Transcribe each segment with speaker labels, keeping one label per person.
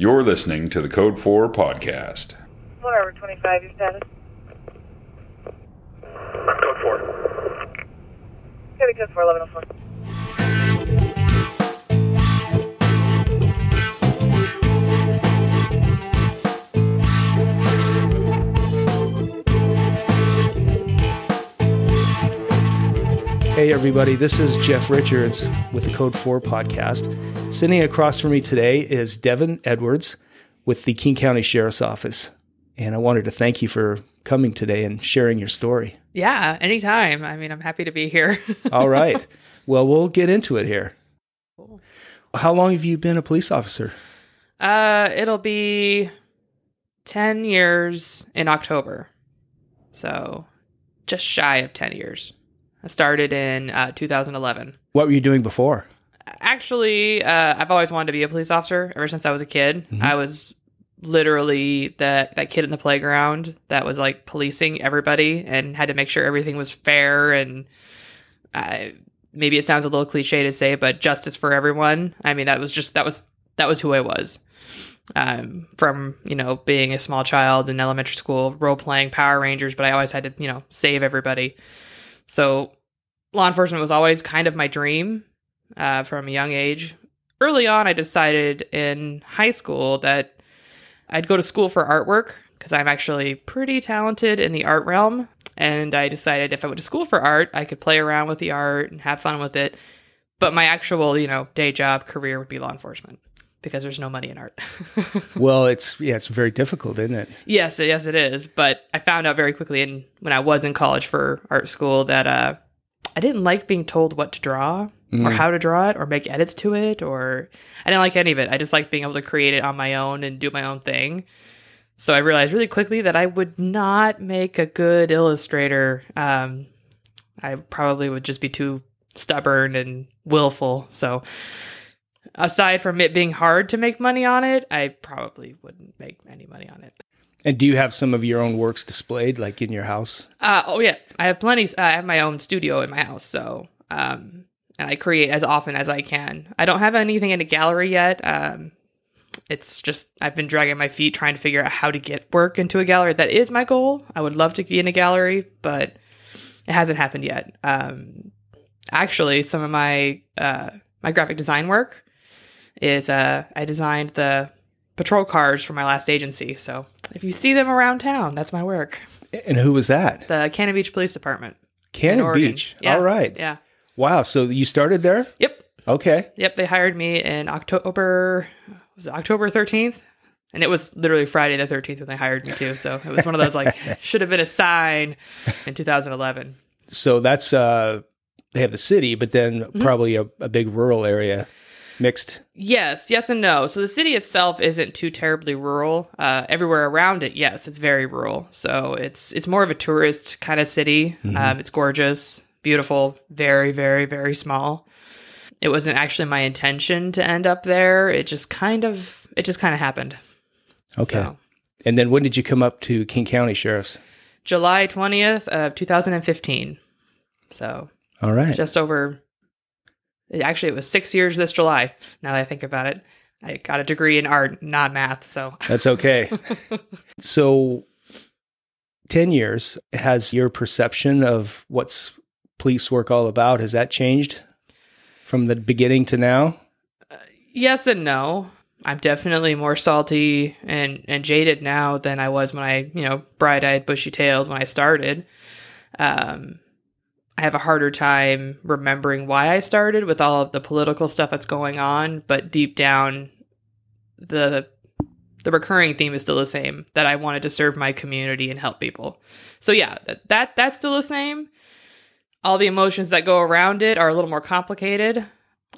Speaker 1: You're listening to the Code 4 podcast.
Speaker 2: Whatever, 25, your status.
Speaker 3: Code 4.
Speaker 2: Heavy code 4, 1104.
Speaker 4: Hey, everybody, this is Jeff Richards with the Code 4 podcast. Sitting across from me today is Devin Edwards with the King County Sheriff's Office. And I wanted to thank you for coming today and sharing your story.
Speaker 5: Yeah, anytime. I mean, I'm happy to be here.
Speaker 4: All right. Well, we'll get into it here. How long have you been a police officer?
Speaker 5: uh, it'll be 10 years in October. So just shy of 10 years. I started in uh, 2011.
Speaker 4: What were you doing before?
Speaker 5: Actually, uh, I've always wanted to be a police officer ever since I was a kid. I was literally that that kid in the playground that was like policing everybody and had to make sure everything was fair and I maybe it sounds a little cliche to say, but justice for everyone. I mean, that was just that was that was who I was. Um, from you know being a small child in elementary school, role playing Power Rangers, but I always had to you know save everybody. So law enforcement was always kind of my dream uh, from a young age. Early on, I decided in high school that I'd go to school for artwork because I'm actually pretty talented in the art realm. And I decided if I went to school for art, I could play around with the art and have fun with it. But my actual, you know, day job career would be law enforcement because there's no money in art.
Speaker 4: Well, it's yeah, it's very difficult, isn't it?
Speaker 5: yes, yes, it is. But I found out very quickly, in when I was in college for art school, that uh, I didn't like being told what to draw or how to draw it or make edits to it, or I didn't like any of it. I just liked being able to create it on my own and do my own thing. So I realized really quickly that I would not make a good illustrator. Um, I probably would just be too stubborn and willful. So aside from it being hard to make money on it, I probably wouldn't make any money on it.
Speaker 4: And do you have some of your own works displayed, like in your house?
Speaker 5: Uh, oh yeah, I have plenty. I have my own studio in my house, so um, and I create as often as I can. I don't have anything in a gallery yet. Um, it's just I've been dragging my feet trying to figure out how to get work into a gallery. That is my goal. I would love to be in a gallery, but it hasn't happened yet. Um, actually, some of my uh, my graphic design work is uh, I designed the patrol cars for my last agency. So if you see them around town, that's my work.
Speaker 4: And who was that?
Speaker 5: The Cannon Beach Police Department.
Speaker 4: Cannon Beach.
Speaker 5: Yeah.
Speaker 4: All right.
Speaker 5: Yeah.
Speaker 4: Wow. So you started there?
Speaker 5: Yep.
Speaker 4: Okay.
Speaker 5: Yep. They hired me in October. Was it October thirteenth? And it was literally Friday the thirteenth when they hired me too. So it was one of those like should have been a sign in 2011.
Speaker 4: So that's uh they have the city, but then
Speaker 5: Mm-hmm.
Speaker 4: probably a, a big rural area mixed.
Speaker 5: Yes, yes, and no. So the city itself isn't too terribly rural. Uh, everywhere around it, yes, it's very rural. So it's it's more of a tourist kind of city. Um, it's gorgeous, beautiful, very, very, very small. It wasn't actually my intention to end up there. It just kind of it just kind of happened.
Speaker 4: Okay.
Speaker 5: So,
Speaker 4: And then when did you come up to King County Sheriff's?
Speaker 5: July twentieth of two thousand and fifteen. So
Speaker 4: All right.
Speaker 5: just over. Actually, it was six years this July. Now that I think about it, I got a degree in art, not math. So
Speaker 4: That's okay. so 10 years has your perception of what's police work all about has that changed from the beginning to now?
Speaker 5: yes and no. I'm definitely more salty and, and jaded now than I was when I, you know, bright eyed, bushy tailed when I started. Um, I have a harder time remembering why I started with all of the political stuff that's going on, but deep down, the the recurring theme is still the same that I wanted to serve my community and help people. So yeah, that, that that's still the same. All the emotions that go around it are a little more complicated.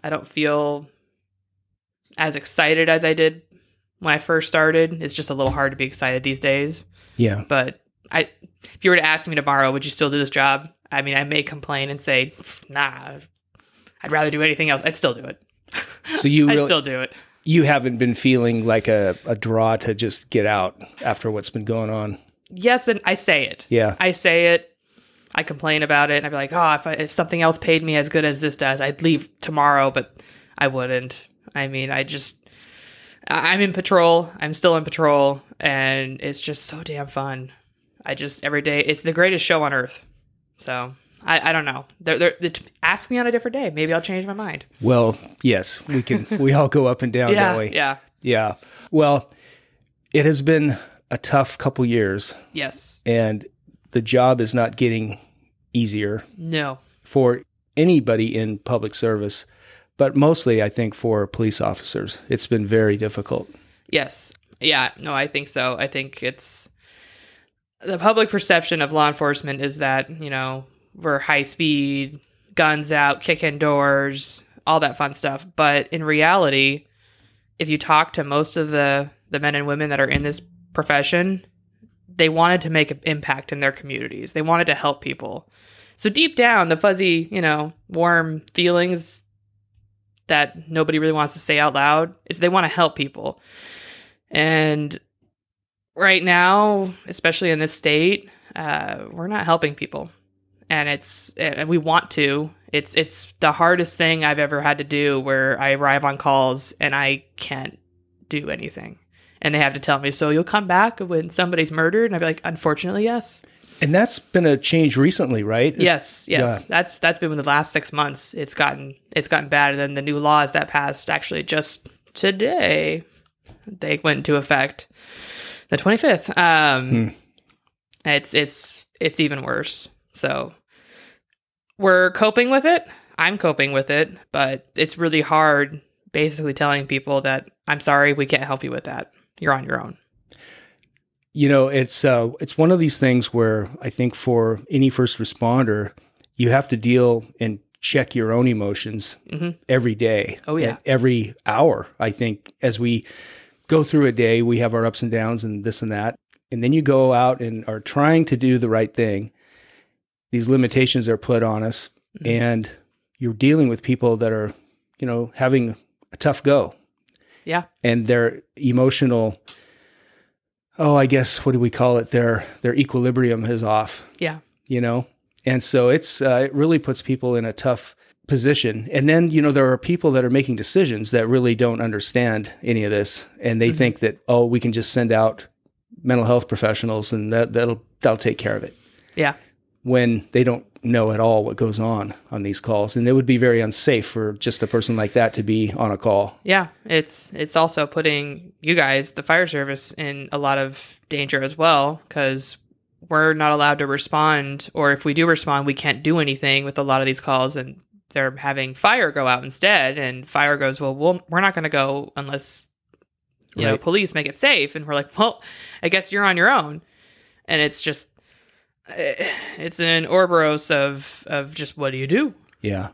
Speaker 5: I don't feel as excited as I did when I first started. It's just a little hard to be excited these days.
Speaker 4: Yeah.
Speaker 5: But I, if you were to ask me tomorrow, would you still do this job? I mean, I may complain and say, nah, I'd rather do anything else. I'd still do it.
Speaker 4: So you
Speaker 5: I'd
Speaker 4: really,
Speaker 5: still do it.
Speaker 4: you haven't been feeling like a, a draw to just get out after what's been going on.
Speaker 5: Yes, and I say it.
Speaker 4: Yeah.
Speaker 5: I say it. I complain about it, and I'd be like, "Oh, if, I, if something else paid me as good as this does, I'd leave tomorrow." But I wouldn't. I mean, I just I'm in patrol. I'm still in patrol, and it's just so damn fun. I just every day. It's the greatest show on earth. So I, I don't know. They're, they're, they ask me on a different day. Maybe I'll change my mind.
Speaker 4: Well, yes, we can. we all go up and down,
Speaker 5: Yeah,
Speaker 4: don't we?
Speaker 5: yeah,
Speaker 4: Yeah. Well, it has been a tough couple years,
Speaker 5: yes,
Speaker 4: and the job is not getting easier
Speaker 5: no,
Speaker 4: for anybody in public service, but mostly, I think, for police officers. It's been very difficult.
Speaker 5: yes, yeah. No, I think so. I think it's the public perception of law enforcement is that you know we're high speed, guns out, kicking doors, all that fun stuff. But in reality, if you talk to most of the the men and women that are in this profession, they wanted to make an impact in their communities. They wanted to help people. So deep down, the fuzzy, you know, warm feelings that nobody really wants to say out loud is they want to help people. And right now, especially in this state, uh, we're not helping people, and it's and we want to. It's it's the hardest thing I've ever had to do. Where I arrive on calls and I can't do anything, and they have to tell me, "So you'll come back when somebody's murdered?" And I'd be like, "Unfortunately, yes."
Speaker 4: And that's been a change recently, right? It's-
Speaker 5: Yes, yes.
Speaker 4: yeah.
Speaker 5: That's that's been in the last six months. It's gotten it's gotten bad. And then the new laws that passed actually just today they went into effect the twenty fifth. Um, it's it's it's even worse. So we're coping with it. I'm coping with it, but it's really hard. Basically, telling people that I'm sorry, we can't help you with that. You're on your own.
Speaker 4: you know it's uh it's one of these things where i think for any first responder you have to deal and check your own emotions
Speaker 5: Mhm.
Speaker 4: every day
Speaker 5: Oh, yeah.
Speaker 4: every hour i think as we go through a day we have our ups and downs and this and that and then you go out and are trying to do the right thing these limitations are put on us
Speaker 5: Mm-hmm.
Speaker 4: and you're dealing with people that are you know having a tough go
Speaker 5: Yeah.
Speaker 4: and their emotional oh i guess what do we call it their their equilibrium is off
Speaker 5: Yeah.
Speaker 4: you know and so it's uh, it really puts people in a tough position. And then you know there are people that are making decisions that really don't understand any of this. And they mm-hmm. think that oh we can just send out mental health professionals and that that'll that'll take care of it.
Speaker 5: Yeah.
Speaker 4: when they don't know at all what goes on on these calls. And it would be very unsafe for just a person like that to be on a call.
Speaker 5: Yeah, it's it's also putting you guys, the fire service, in a lot of danger as well because we're not allowed to respond, or if we do respond, we can't do anything with a lot of these calls, and they're having fire go out instead. And fire goes, well, we'll we're not going to go unless you know police make it safe, and we're like, well, I guess you're on your own, and it's just eh, it's an Ouroboros of of just what do you do?
Speaker 4: Yeah.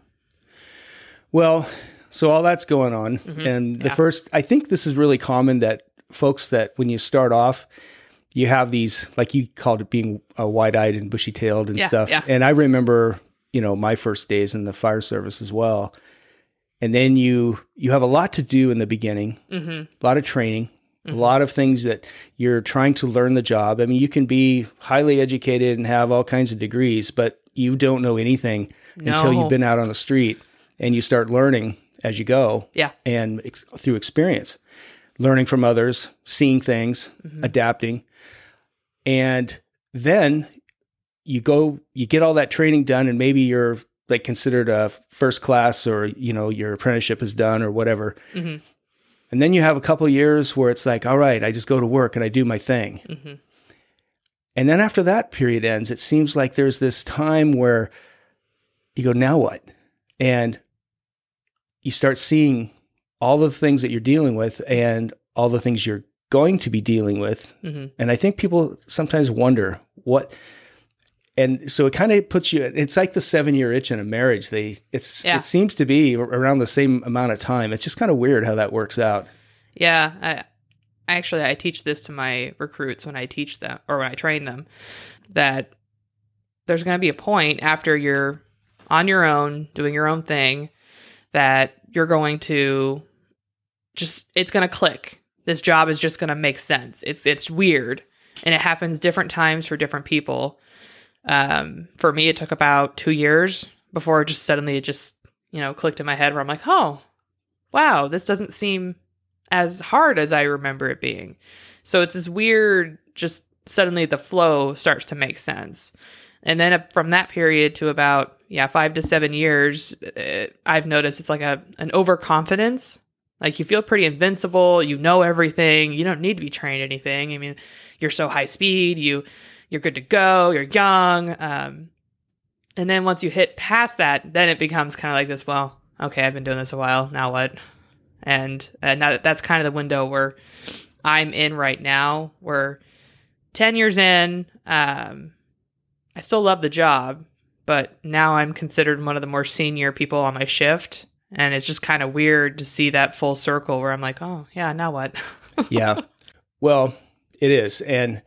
Speaker 4: Well, so all that's going on. And the
Speaker 5: Yeah.
Speaker 4: first, I think this is really common that folks that when you start off, you have these, like you called it being uh, wide eyed and bushy tailed and
Speaker 5: Yeah,
Speaker 4: stuff.
Speaker 5: yeah.
Speaker 4: And I remember, you know, my first days in the fire service as well. And then you, you have a lot to do in the beginning,
Speaker 5: hmm
Speaker 4: a lot of training, a lot of things that you're trying to learn the job. I mean, you can be highly educated and have all kinds of degrees, but you don't know anything until you've been out on the street and you start learning as you go
Speaker 5: Yeah,
Speaker 4: and ex- through experience, learning from others, seeing things, adapting. And then you go, you get all that training done, and maybe you're like considered a first class or, you know, your apprenticeship is done or whatever.
Speaker 5: Mhm.
Speaker 4: And then you have a couple years where it's like, all right, I just go to work and I do my thing.
Speaker 5: hmm
Speaker 4: And then after that period ends, it seems like there's this time where you go, now what? And you start seeing all the things that you're dealing with and all the things you're going to be dealing with.
Speaker 5: hmm
Speaker 4: And I think people sometimes wonder what, and so it kind of puts you, it's like the seven year itch in a marriage. They, it's,
Speaker 5: Yeah.
Speaker 4: it seems to be around the same amount of time. It's just kind of weird how that works out.
Speaker 5: Yeah, I, I actually I teach this to my recruits when I teach them or when I train them that there's going to be a point after you're on your own doing your own thing that you're going to just it's going to click. This job is just going to make sense. It's it's weird and it happens different times for different people. Um, for me, it took about two years before just suddenly it just you know clicked in my head where I'm like, oh, wow, this doesn't seem as hard as I remember it being. So it's this weird, just suddenly the flow starts to make sense. And then from that period to about yeah five to seven years, uh, I've noticed it's like a an overconfidence. Like you feel pretty invincible. You know everything. You don't need to be trained anything. I mean, you're so high speed. You you're good to go. You're young. Um, and then once you hit past that, then it becomes kind of like this. Well, okay, I've been doing this a while. Now what? And and that, that's kind of the window where I'm in right now. We're ten years in. Um, I still love the job, but now I'm considered one of the more senior people on my shift. And it's just kind of weird to see that full circle where I'm like, oh, yeah, now what?
Speaker 4: yeah. Well, it is. And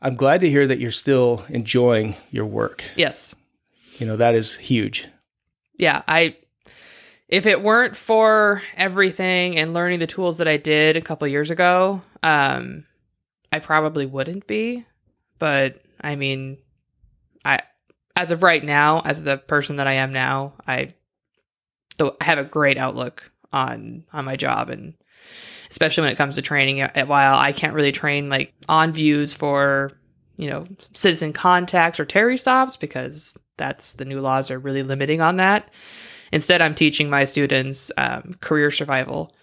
Speaker 4: I'm glad to hear that you're still enjoying your work.
Speaker 5: yes.
Speaker 4: You know, that is huge.
Speaker 5: Yeah. I, if it weren't for everything and learning the tools that I did a couple years ago, um, I probably wouldn't be. But I mean, I, as of right now, as the person that I am now, I I have a great outlook on on my job and especially when it comes to training while I can't really train like on views for you know citizen contacts or Terry stops because that's the new laws are really limiting on that instead I'm teaching my students um, career survival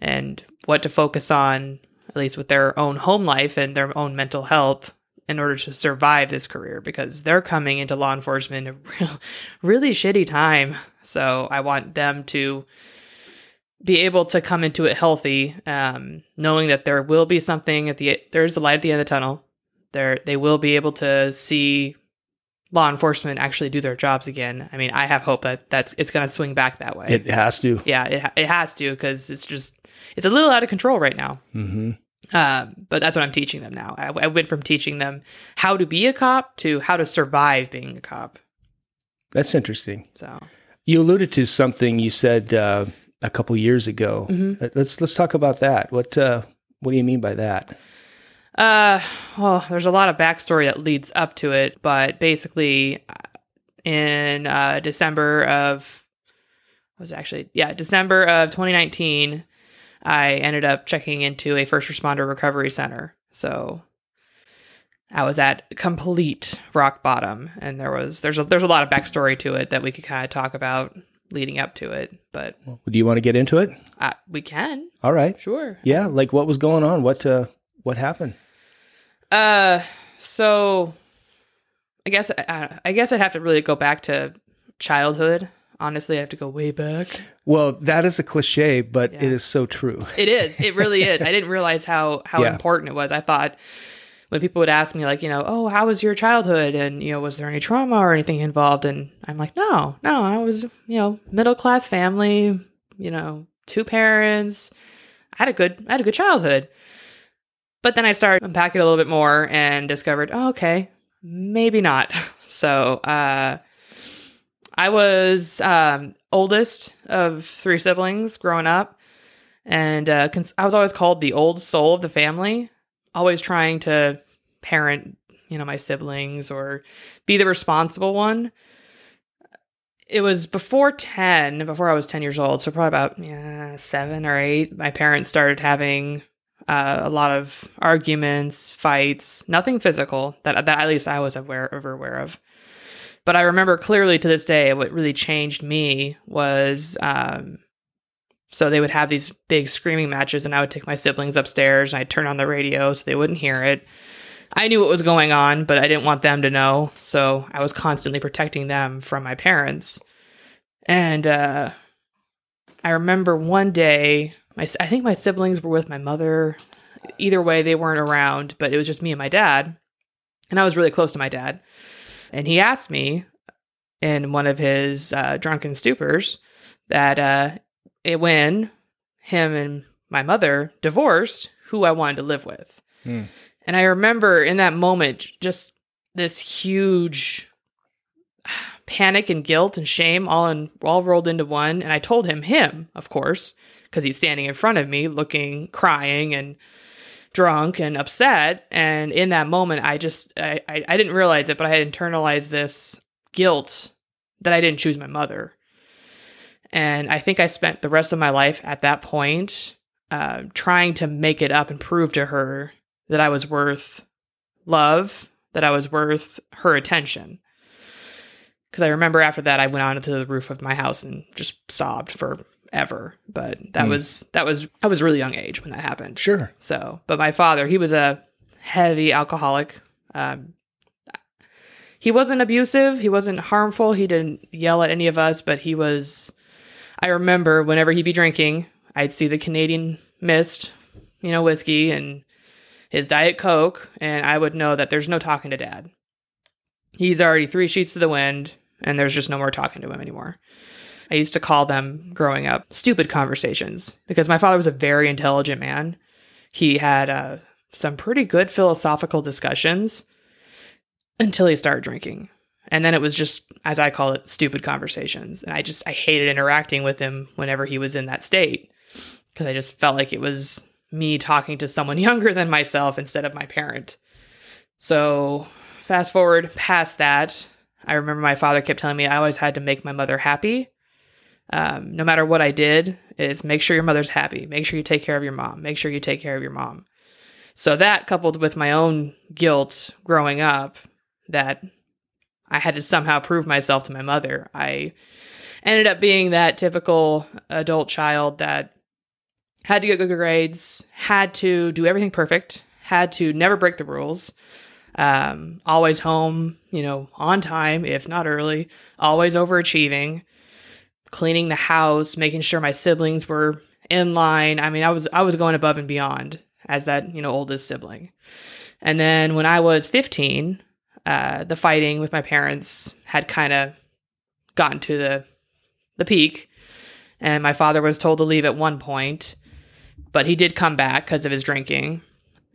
Speaker 5: and what to focus on at least with their own home life and their own mental health in order to survive this career because they're coming into law enforcement a real, really shitty time. So I want them to be able to come into it healthy, um, knowing that there will be something at the there's a light at the end of the tunnel. There they will be able to see law enforcement actually do their jobs again. I mean, I have hope that that's it's going to swing back that way.
Speaker 4: It has to.
Speaker 5: yeah, it it has to because it's just it's a little out of control right now.
Speaker 4: hmm
Speaker 5: Um, but that's what I'm teaching them now. I, I went from teaching them how to be a cop to how to survive being a cop.
Speaker 4: That's interesting.
Speaker 5: So
Speaker 4: You alluded to something you said uh, a couple years ago.
Speaker 5: Mhm.
Speaker 4: Uh, Let's let's talk about that. What uh, what do you mean by that?
Speaker 5: Uh, well, there's a lot of backstory that leads up to it, but basically, uh, in uh, December of was it actually yeah December of 2019, I ended up checking into a first responder recovery center. So I was at complete rock bottom, and there was there's a, there's a lot of backstory to it that we could kind of talk about leading up to it, but
Speaker 4: Do you want to get into it?
Speaker 5: uh, we can
Speaker 4: All right.
Speaker 5: sure.
Speaker 4: Yeah, like what was going on? What uh, what happened?
Speaker 5: Uh, so I guess I, I guess I'd have to really go back to childhood. Honestly, I have to go way back.
Speaker 4: Well, that is a cliche, but it
Speaker 5: Yeah.
Speaker 4: is so true.
Speaker 5: It is. It really is. I didn't realize how how
Speaker 4: Yeah.
Speaker 5: important it was. I thought when people would ask me like, you know, oh, how was your childhood, and you know, was there any trauma or anything involved? And I'm like, no, no, I was, you know, middle class family, you know, two parents. I had a good, I had a good childhood. But then I started unpacking a little bit more and discovered, oh, okay, maybe not. So, uh, I was um, oldest of three siblings growing up, and uh, cons- I was always called the old soul of the family, always trying to parent, you know, my siblings or be the responsible one. It was before 10, before I was 10 years old, so probably about yeah, seven or eight, my parents started having uh, a lot of arguments, fights, nothing physical that, that at least I was aware, ever aware of. But I remember clearly to this day, what really changed me was um, so they would have these big screaming matches, and I would take my siblings upstairs and I'd turn on the radio so they wouldn't hear it. I knew what was going on, but I didn't want them to know, so I was constantly protecting them from my parents. And uh, I remember one day, my I think my siblings were with my mother. Either way, they weren't around, but it was just me and my dad, and I was really close to my dad. And he asked me in one of his uh, drunken stupors that uh, it, when him and my mother divorced, who I wanted to live with.
Speaker 4: Hmm.
Speaker 5: And I remember in that moment just this huge panic and guilt and shame all in all rolled into one. And I told him him, of course, because he's standing in front of me, looking, crying, and drunk and upset. And in that moment, I just I, I, I didn't realize it, but I had internalized this guilt that I didn't choose my mother. And I think I spent the rest of my life at that point uh, trying to make it up and prove to her that I was worth love, that I was worth her attention. Because I remember after that, I went onto the roof of my house and just sobbed forever. But that
Speaker 4: Hmm.
Speaker 5: was that was I was really young age when that happened.
Speaker 4: Sure.
Speaker 5: So, but my father, he was a heavy alcoholic. Um, he wasn't abusive. He wasn't harmful. He didn't yell at any of us, but he was. I remember whenever he'd be drinking, I'd see the Canadian Mist, you know, whiskey and his Diet Coke, and I would know that there's no talking to dad. He's already three sheets to the wind, and there's just no more talking to him anymore. I used to call them growing up stupid conversations because my father was a very intelligent man. He had uh, some pretty good philosophical discussions until he started drinking. And then it was just, as I call it, stupid conversations. And I just, I hated interacting with him whenever he was in that state because I just felt like it was me talking to someone younger than myself instead of my parent. So, fast forward past that, I remember my father kept telling me I always had to make my mother happy. Um, no matter what I did, is make sure your mother's happy. Make sure you take care of your mom. Make sure you take care of your mom. So that coupled with my own guilt growing up, that I had to somehow prove myself to my mother. I ended up being that typical adult child that had to get good grades, had to do everything perfect, had to never break the rules, um, always home, you know, on time, if not early, always overachieving, cleaning the house, making sure my siblings were in line. I mean, I was I was going above and beyond as that, you know, oldest sibling. And then when I was 15, uh, the fighting with my parents had kind of gotten to the the peak, and my father was told to leave at one point, but he did come back because of his drinking,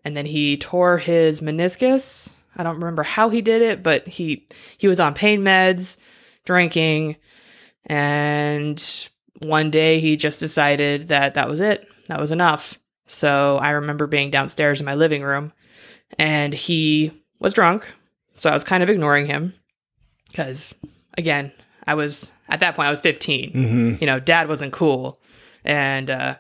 Speaker 5: and then he tore his meniscus. I don't remember how he did it, but he he was on pain meds, drinking, and one day he just decided that that was it. That was enough. So I remember being downstairs in my living room, and he was drunk. So I was kind of ignoring him because, again, I was at that point I was 15.
Speaker 4: Mm-hmm.
Speaker 5: You know, dad wasn't cool, and uh,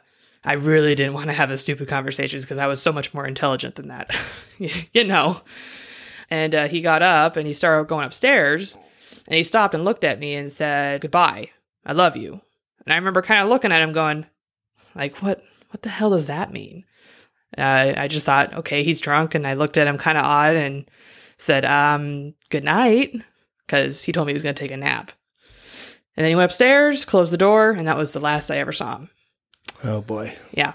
Speaker 5: I really didn't want to have the stupid conversations because I was so much more intelligent than that. you know. And uh, he got up and he started going upstairs, and he stopped and looked at me and said, "Goodbye, I love you." And I remember kind of looking at him, going, "Like what? What the hell does that mean?" Uh, I just thought, okay, he's drunk, and I looked at him kind of odd and said, um, good night, because he told me he was going to take a nap. And then he went upstairs, closed the door, and that was the last I ever saw him.
Speaker 4: Oh boy.
Speaker 5: Yeah.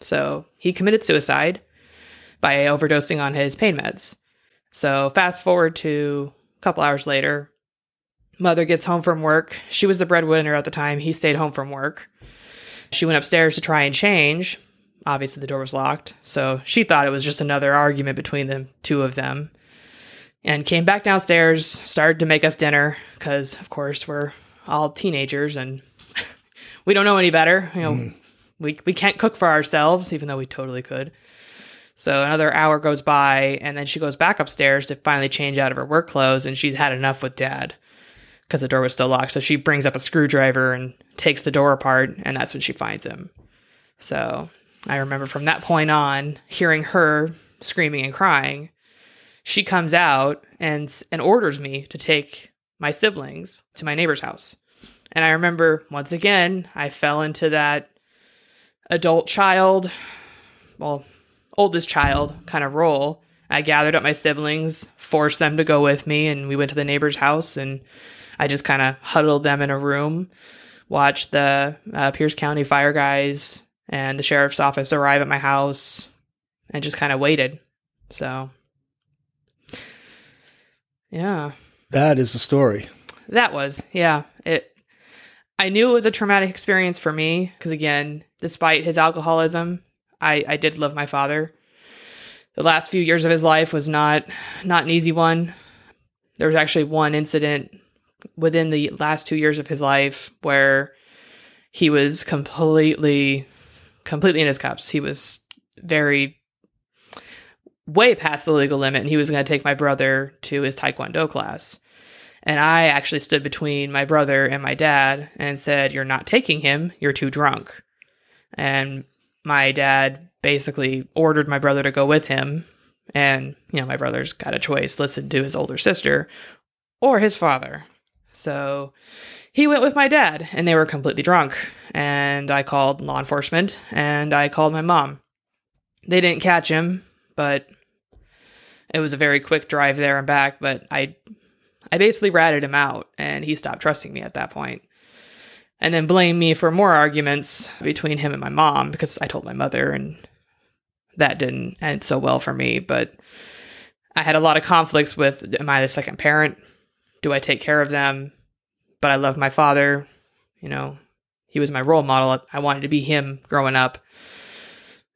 Speaker 5: So he committed suicide by overdosing on his pain meds. So fast forward to a couple hours later, mother gets home from work. She was the breadwinner at the time. He stayed home from work. She went upstairs to try and change. Obviously, the door was locked. So she thought it was just another argument between the two of them and came back downstairs, started to make us dinner because, of course, we're all teenagers and we don't know any better. You know, mm. We we can't cook for ourselves, even though we totally could. So another hour goes by, and then she goes back upstairs to finally change out of her work clothes, and she's had enough with dad because the door was still locked. So she brings up a screwdriver and takes the door apart, and that's when she finds him. So I remember from that point on hearing her screaming and crying. She comes out and and orders me to take my siblings to my neighbor's house. And I remember once again, I fell into that adult child, well, oldest child kind of role. I gathered up my siblings, forced them to go with me, and we went to the neighbor's house. And I just kind of huddled them in a room, watched the uh, Pierce County fire guys and the sheriff's office arrive at my house, and just kind of waited. So, yeah.
Speaker 4: That is the story.
Speaker 5: That was, yeah. It I knew it was a traumatic experience for me because again, despite his alcoholism, I I did love my father. The last few years of his life was not not an easy one. There was actually one incident within the last 2 years of his life where he was completely completely in his cups. He was very way past the legal limit and he was going to take my brother to his taekwondo class. And I actually stood between my brother and my dad and said, You're not taking him. You're too drunk. And my dad basically ordered my brother to go with him. And, you know, my brother's got a choice listen to his older sister or his father. So he went with my dad, and they were completely drunk. And I called law enforcement and I called my mom. They didn't catch him, but it was a very quick drive there and back. But I, I basically ratted him out, and he stopped trusting me at that point. and then blamed me for more arguments between him and my mom because I told my mother and that didn't end so well for me. But I had a lot of conflicts with am I the second parent? Do I take care of them? But I love my father. You know, he was my role model. I wanted to be him growing up.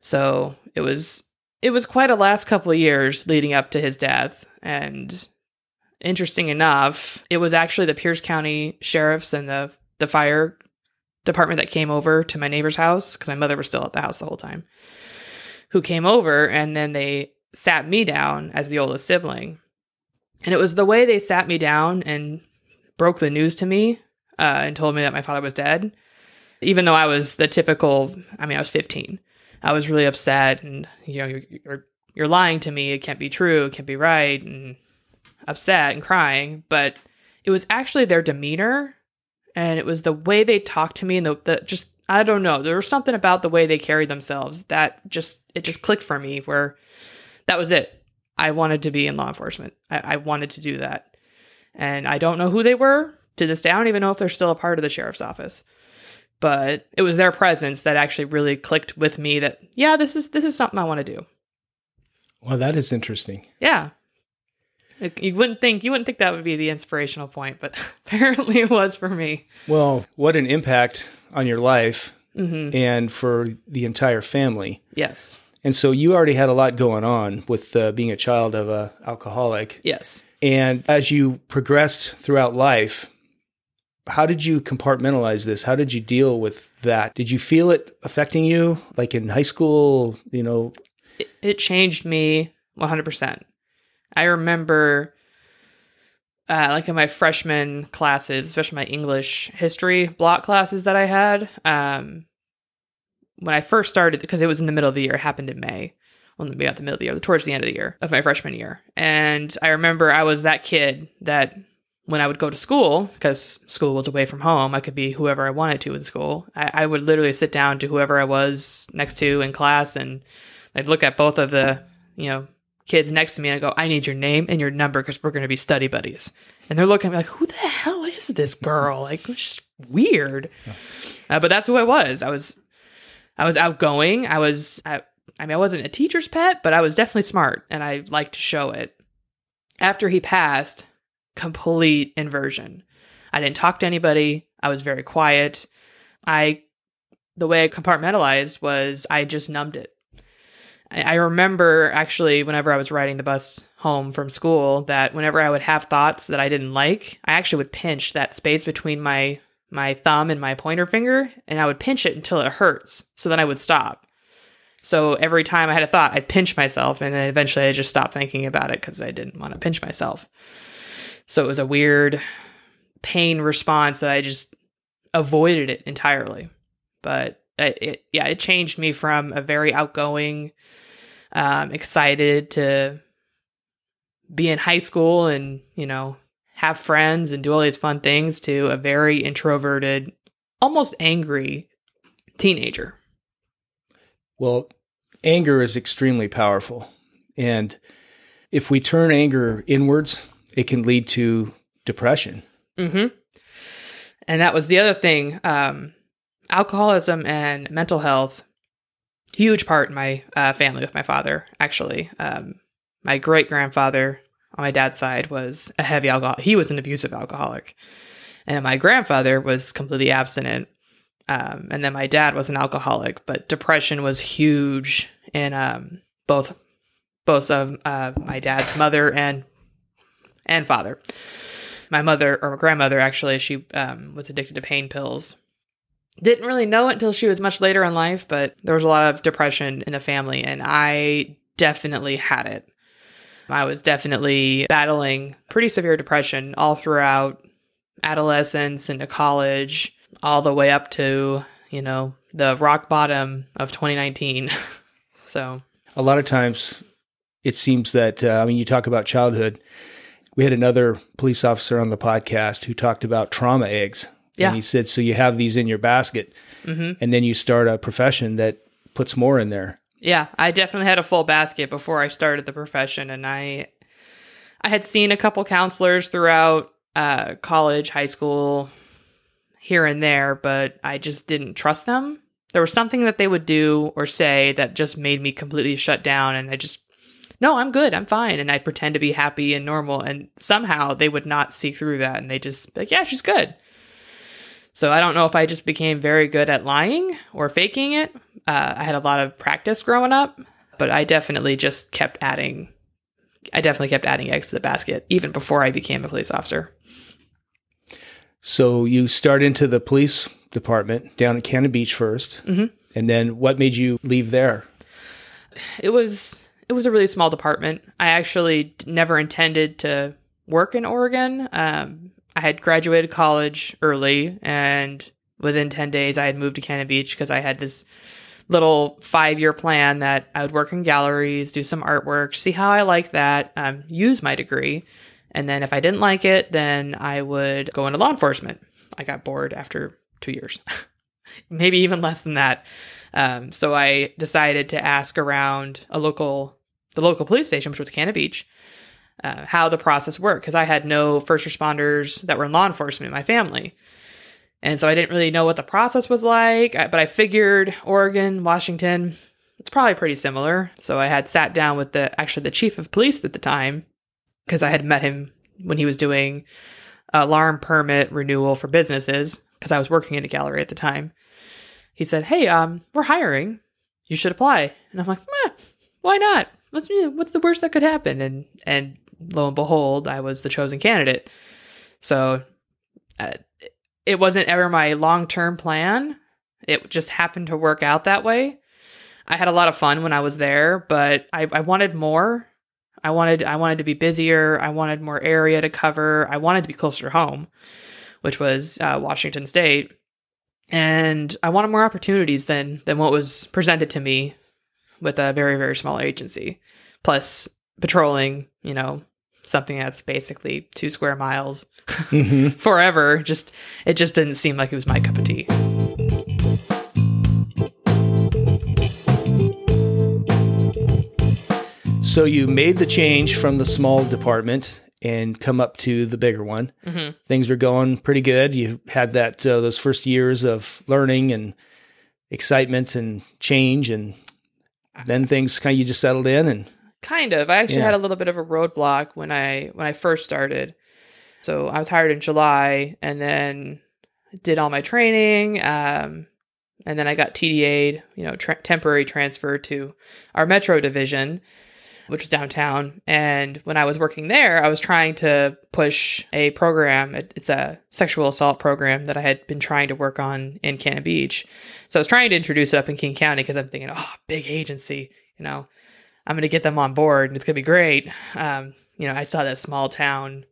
Speaker 5: So it was it was quite a last couple of years leading up to his death. And interesting enough, it was actually the Pierce County sheriffs and the the fire department that came over to my neighbor's house because my mother was still at the house the whole time. Who came over and then they sat me down as the oldest sibling. And it was the way they sat me down and broke the news to me uh, and told me that my father was dead. Even though I was the typical, I mean, I was 15. I was really upset and, you know, you're, you're, you're lying to me. It can't be true. It can't be right. And upset and crying. But it was actually their demeanor and it was the way they talked to me and the, the just I don't know. There was something about the way they carried themselves that just it just clicked for me where that was it. I wanted to be in law enforcement. I, I wanted to do that. And I don't know who they were to this day. I don't even know if they're still a part of the sheriff's office. But it was their presence that actually really clicked with me that, yeah, this is this is something I want to do.
Speaker 4: Well, that is interesting.
Speaker 5: Yeah. You wouldn't think you wouldn't think that would be the inspirational point, but apparently it was for me.
Speaker 4: Well, what an impact on your life
Speaker 5: Mm-hmm.
Speaker 4: and for the entire family.
Speaker 5: Yes.
Speaker 4: And so you already had a lot going on with uh, being a child of a alcoholic.
Speaker 5: Yes.
Speaker 4: And as you progressed throughout life, how did you compartmentalize this? How did you deal with that? Did you feel it affecting you like in high school, you know?
Speaker 5: It, it changed me 100%. I remember uh, like in my freshman classes, especially my English history block classes that I had, um, when I first started, because it was in the middle of the year, it happened in May. Well, maybe not the middle of the year, towards the end of the year of my freshman year. And I remember I was that kid that when I would go to school, because school was away from home, I could be whoever I wanted to in school. I, I would literally sit down to whoever I was next to in class and I'd look at both of the, you know, kids next to me and I go, I need your name and your number because we're going to be study buddies. And they're looking at me like, who the hell is this girl? Like, it's just weird. Uh, but that's who I was. I was, I was outgoing. I was, I, I mean, I wasn't a teacher's pet, but I was definitely smart and I liked to show it. After he passed, complete inversion. I didn't talk to anybody. I was very quiet. I, the way I compartmentalized was I just numbed it. I remember actually whenever I was riding the bus home from school that whenever I would have thoughts that I didn't like, I actually would pinch that space between my my thumb and my pointer finger and I would pinch it until it hurts. So then I would stop. So every time I had a thought, I'd pinch myself and then eventually I just stopped thinking about it because I didn't want to pinch myself. So it was a weird pain response that I just avoided it entirely. But it, it yeah, it changed me from a very outgoing, um, excited to be in high school and, you know, have friends and do all these fun things to a very introverted, almost angry teenager.
Speaker 4: Well, anger is extremely powerful. And if we turn anger inwards, it can lead to depression.
Speaker 5: Mm-hmm. And that was the other thing. Um, alcoholism and mental health, huge part in my uh, family with my father, actually. Um, my great grandfather on my dad's side was a heavy alcohol. He was an abusive alcoholic. And my grandfather was completely abstinent. Um, and then my dad was an alcoholic, but depression was huge in um, both both of uh, my dad's mother and and father. My mother or grandmother actually, she um, was addicted to pain pills. Didn't really know until she was much later in life, but there was a lot of depression in the family, and I definitely had it. I was definitely battling pretty severe depression all throughout adolescence into college, all the way up to, you know, the rock bottom of 2019. so
Speaker 4: A lot of times it seems that, uh, I mean, you talk about childhood. We had another police officer on the podcast who talked about trauma eggs.
Speaker 5: Yeah.
Speaker 4: And he said, so you have these in your basket
Speaker 5: mhm.
Speaker 4: and then you start a profession that puts more in there.
Speaker 5: Yeah, I definitely had a full basket before I started the profession, and I I had seen a couple counselors throughout uh, college, high school, here and there, but I just didn't trust them. There was something that they would do or say that just made me completely shut down, and I just no, I'm good, I'm fine, and I pretend to be happy and normal, and somehow they would not see through that, and they just like, yeah, she's good. So I don't know if I just became very good at lying or faking it. Uh, I had a lot of practice growing up, but I definitely just kept adding. I definitely kept adding eggs to the basket even before I became a police officer.
Speaker 4: So you start into the police department down at Cannon Beach 1st
Speaker 5: Mhm.
Speaker 4: And then what made you leave there?
Speaker 5: It was it was a really small department. I actually never intended to work in Oregon. Um, I had graduated college early, and within ten days, I had moved to Cannon Beach because I had this little five year plan that I would work in galleries, do some artwork, see how I like that, um, use my degree. And then if I didn't like it, then I would go into law enforcement. I got bored after two years, maybe even less than that. Um, so I decided to ask around a local, the local police station, which was Cannon Beach, uh, how the process worked because I had no first responders that were in law enforcement in my family. And so I didn't really know what the process was like, but I figured Oregon, Washington, it's probably pretty similar. So I had sat down with the actually the chief of police at the time because I had met him when he was doing alarm permit renewal for businesses because I was working in a gallery at the time. He said, "Hey, um, we're hiring. You should apply." And I'm like, eh, "Why not? What's what's the worst that could happen?" And and lo and behold, I was the chosen candidate. So uh, it wasn't ever my long term plan. It just happened to work out that way. I had a lot of fun when I was there, but I, I wanted more. I wanted I wanted to be busier. I wanted more area to cover. I wanted to be closer to home, which was uh, Washington State, and I wanted more opportunities than than what was presented to me with a very very small agency. Plus patrolling, you know, something that's basically two square miles
Speaker 4: Mm-hmm.
Speaker 5: forever. Just it just didn't seem like it was my cup of tea.
Speaker 4: So you made the change from the small department and come up to the bigger one.
Speaker 5: Mhm.
Speaker 4: Things were going pretty good. You had that uh, those first years of learning and excitement and change, and then things kind of you just settled in and
Speaker 5: Kind of. I actually
Speaker 4: Yeah.
Speaker 5: had a little bit of a roadblock when I when I first started. So I was hired in July, and then did all my training, um, and then I got TDA'd, you know, tra- temporary transfer to our Metro division, which was downtown. And when I was working there, I was trying to push a program. It- It's a sexual assault program that I had been trying to work on in Cannon Beach. So I was trying to introduce it up in King County because I'm thinking, oh, big agency, you know, I'm going to get them on board and it's going to be great. Um, you know, I saw that small town,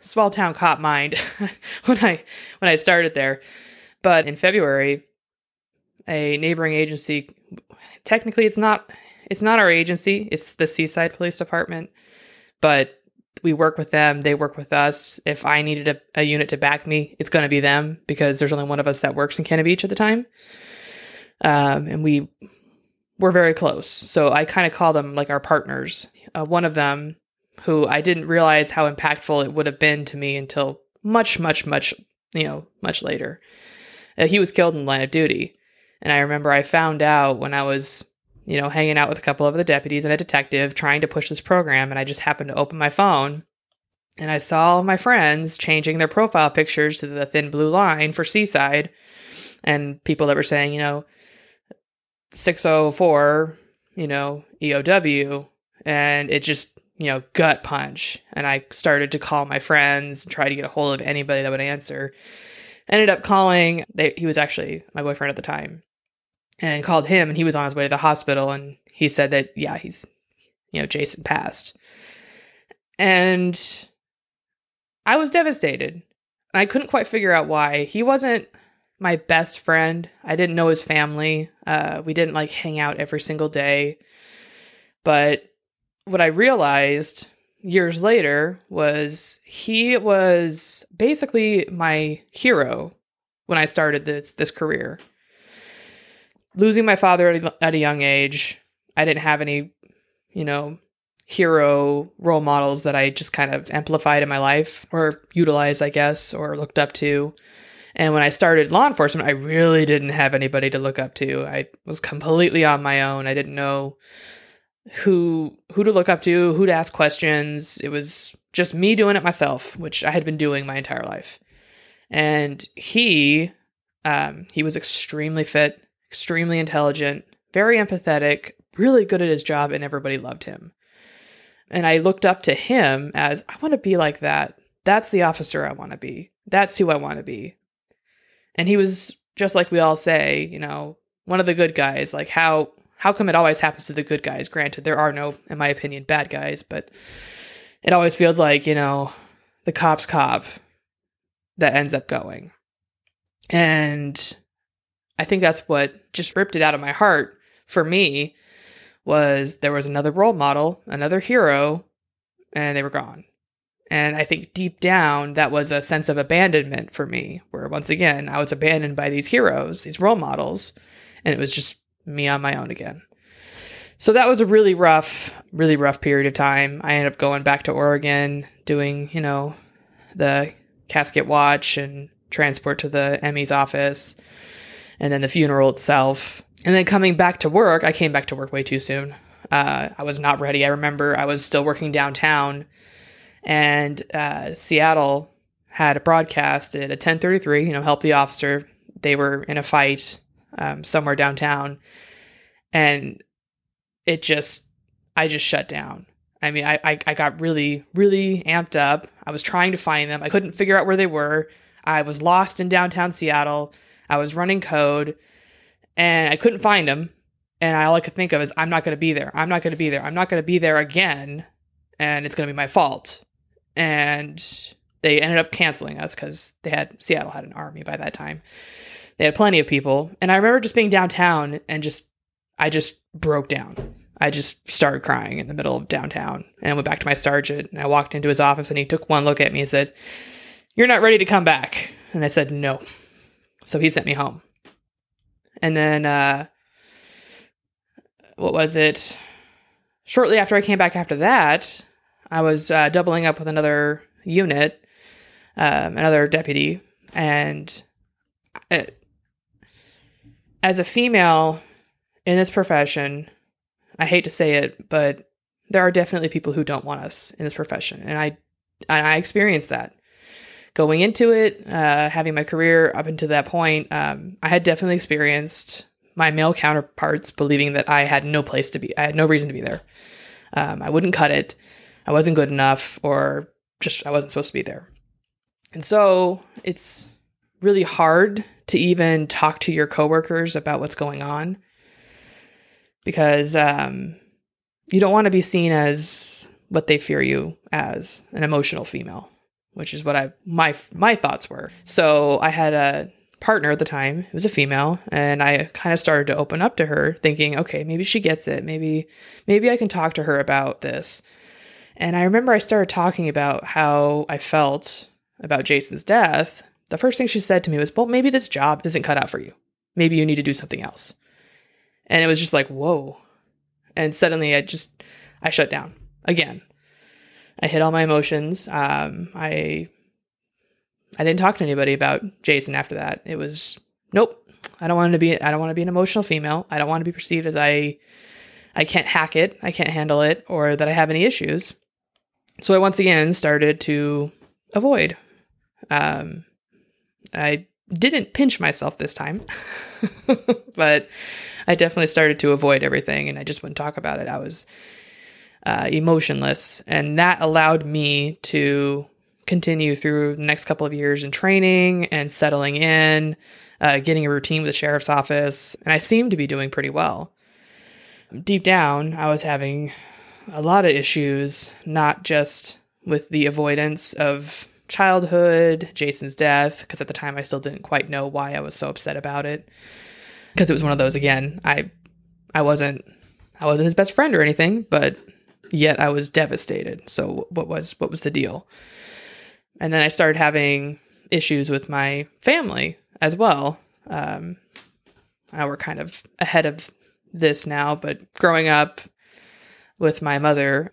Speaker 5: small town cop mind when I when I started there. But in February, a neighboring agency, technically it's not it's not our agency, it's the Seaside Police Department, but we work with them, they work with us. If I needed a, a unit to back me, it's going to be them because there's only one of us that works in Cannon Beach at the time. Um, and we we're very close. So I kind of call them like our partners. Uh, one of them, who I didn't realize how impactful it would have been to me until much, much, much, you know, much later. Uh, he was killed in the line of duty. And I remember I found out when I was, you know, hanging out with a couple of the deputies and a detective trying to push this program. And I just happened to open my phone and I saw all my friends changing their profile pictures to the thin blue line for Seaside. And people that were saying, you know, 604, you know, EOW, and it just, you know, gut punch. And I started to call my friends and try to get a hold of anybody that would answer. Ended up calling, they, he was actually my boyfriend at the time, and called him, and he was on his way to the hospital. And he said that, yeah, he's, you know, Jason passed. And I was devastated. And I couldn't quite figure out why. He wasn't my best friend. I didn't know his family. Uh, we didn't like hang out every single day. But what I realized years later was he was basically my hero when I started this this career. Losing my father at a, at a young age, I didn't have any, you know, hero role models that I just kind of amplified in my life or utilized, I guess, or looked up to. And when I started law enforcement, I really didn't have anybody to look up to. I was completely on my own. I didn't know who who to look up to, who to ask questions. It was just me doing it myself, which I had been doing my entire life. And he um, he was extremely fit, extremely intelligent, very empathetic, really good at his job, and everybody loved him. And I looked up to him as I want to be like that. That's the officer I want to be. That's who I want to be. And he was just like we all say, you know, one of the good guys. Like how how come it always happens to the good guys? Granted, there are no, in my opinion, bad guys, but it always feels like, you know, the cop's cop that ends up going. And I think that's what just ripped it out of my heart for me was there was another role model, another hero, and they were gone. And I think deep down, that was a sense of abandonment for me, where once again, I was abandoned by these heroes, these role models, and it was just me on my own again. So that was a really rough, really rough period of time. I ended up going back to Oregon, doing, you know, the casket watch and transport to the ME's office, and then the funeral itself. And then coming back to work, I came back to work way too soon. Uh, I was not ready. I remember I was still working downtown, and uh, Seattle had a broadcast at a 10:33. You know, help the officer. They were in a fight um, somewhere downtown, and it just, I just shut down. I mean, I, I I got really really amped up. I was trying to find them. I couldn't figure out where they were. I was lost in downtown Seattle. I was running code and I couldn't find them. And i all I could think of is, I'm not going to be there. I'm not going to be there. I'm not going to be there again. And it's going to be my fault. And they ended up canceling us because they had Seattle had an army by that time. They had plenty of people. And I remember just being downtown and just, I just broke down. I just started crying in the middle of downtown and I went back to my sergeant and I walked into his office and he took one look at me and said, You're not ready to come back. And I said, No. So he sent me home. And then, uh, what was it? Shortly after I came back after that, I was uh, doubling up with another unit, um, another deputy. And it, as a female in this profession, I hate to say it, but there are definitely people who don't want us in this profession. And I, and I experienced that going into it, uh, having my career up until that point, um, I had definitely experienced my male counterparts believing that I had no place to be. I had no reason to be there. Um, I wouldn't cut it. I wasn't good enough, or just I wasn't supposed to be there. And so it's really hard to even talk to your coworkers about what's going on because um, you don't want to be seen as what they fear you as an emotional female which is what I my my thoughts were. So I had a partner at the time. It was a female, and I kind of started to open up to her, thinking, okay, maybe she gets it. Maybe maybe I can talk to her about this. And I remember I started talking about how I felt about Jason's death. The first thing she said to me was, "Well, maybe this job doesn't cut out for you. Maybe you need to do something else." And it was just like, "Whoa." And suddenly I just I shut down again. I hit all my emotions. Um, I I didn't talk to anybody about Jason after that. It was nope. I don't want to be. I don't want to be an emotional female. I don't want to be perceived as I I can't hack it. I can't handle it, or that I have any issues. So I once again started to avoid. Um, I didn't pinch myself this time, but I definitely started to avoid everything, and I just wouldn't talk about it. I was uh, emotionless. And that allowed me to continue through the next couple of years in training and settling in, uh, getting a routine with the sheriff's office. And I seemed to be doing pretty well. Deep down, I was having a lot of issues, not just with the avoidance of childhood, Jason's death, because at the time I still didn't quite know why I was so upset about it. Because it was one of those again, I I wasn't I wasn't his best friend or anything, but yet I was devastated. So what was what was the deal? And then I started having issues with my family as well. Um, I we're kind of ahead of this now, but growing up with my mother,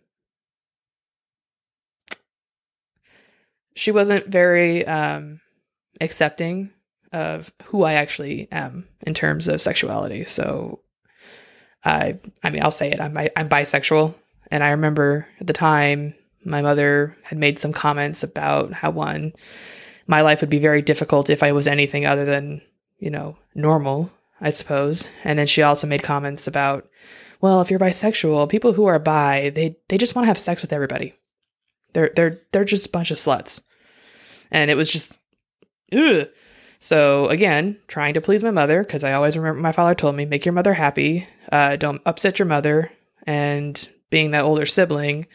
Speaker 5: she wasn't very um, accepting of who I actually am in terms of sexuality. So I I mean I'll say it I'm I'm bisexual and I remember at the time my mother had made some comments about how one my life would be very difficult if I was anything other than, you know, normal, I suppose. And then she also made comments about well, if you're bisexual, people who are bi, they they just want to have sex with everybody. They're they're they're just a bunch of sluts. And it was just ugh. So again, trying to please my mother because I always remember my father told me, make your mother happy, uh, don't upset your mother. And being that older sibling,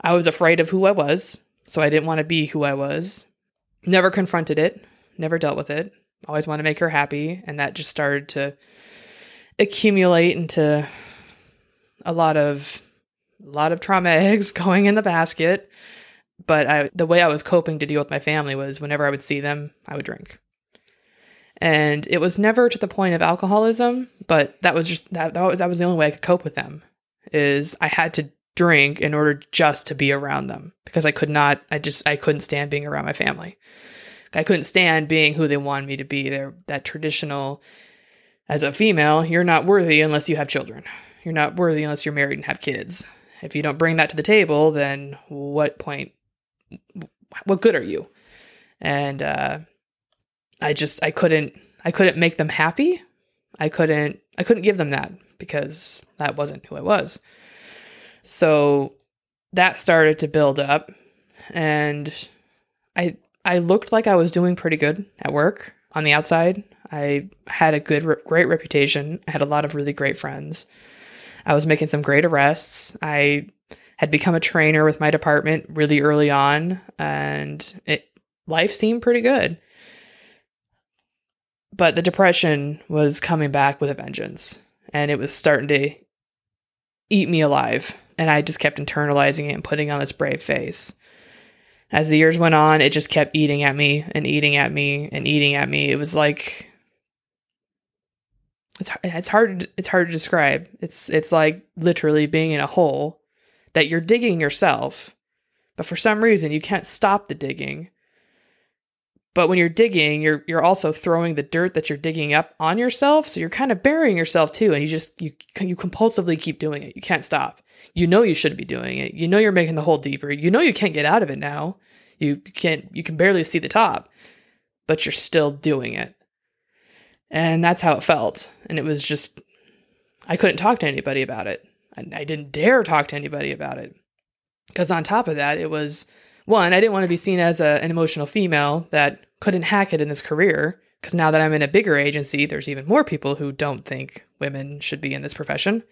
Speaker 5: I was afraid of who I was, so I didn't want to be who I was. Never confronted it, never dealt with it. Always want to make her happy, and that just started to accumulate into a lot of a lot of trauma eggs going in the basket. But I, the way I was coping to deal with my family was whenever I would see them, I would drink. And it was never to the point of alcoholism but that was just that that was, that was the only way i could cope with them is i had to drink in order just to be around them because i could not i just i couldn't stand being around my family. I couldn't stand being who they wanted me to be. They're that traditional as a female you're not worthy unless you have children you're not worthy unless you're married and have kids if you don't bring that to the table then what point what good are you and uh I just I couldn't I couldn't make them happy. I couldn't I couldn't give them that because that wasn't who I was. So that started to build up and I I looked like I was doing pretty good at work on the outside. I had a good great reputation. I had a lot of really great friends. I was making some great arrests. I had become a trainer with my department really early on and it life seemed pretty good. But the depression was coming back with a vengeance and it was starting to eat me alive and i just kept internalizing it and putting on this brave face. As the years went on it just kept eating at me and eating at me and eating at me. It was like it's it's hard it's hard to describe it's it's like literally being in a hole that you're digging yourself but for some reason you can't stop the digging but when you're digging, you're you're also throwing the dirt that you're digging up on yourself, so you're kind of burying yourself too and you just you you compulsively keep doing it. You can't stop. You know you shouldn't be doing it. You know you're making the hole deeper. You know you can't get out of it now. You can't you can barely see the top, but you're still doing it. And that's how it felt. And it was just I couldn't talk to anybody about it. I, I didn't dare talk to anybody about it. Cuz on top of that, it was one, I didn't want to be seen as a, an emotional female that couldn't hack it in this career because now that I'm in a bigger agency, there's even more people who don't think women should be in this profession.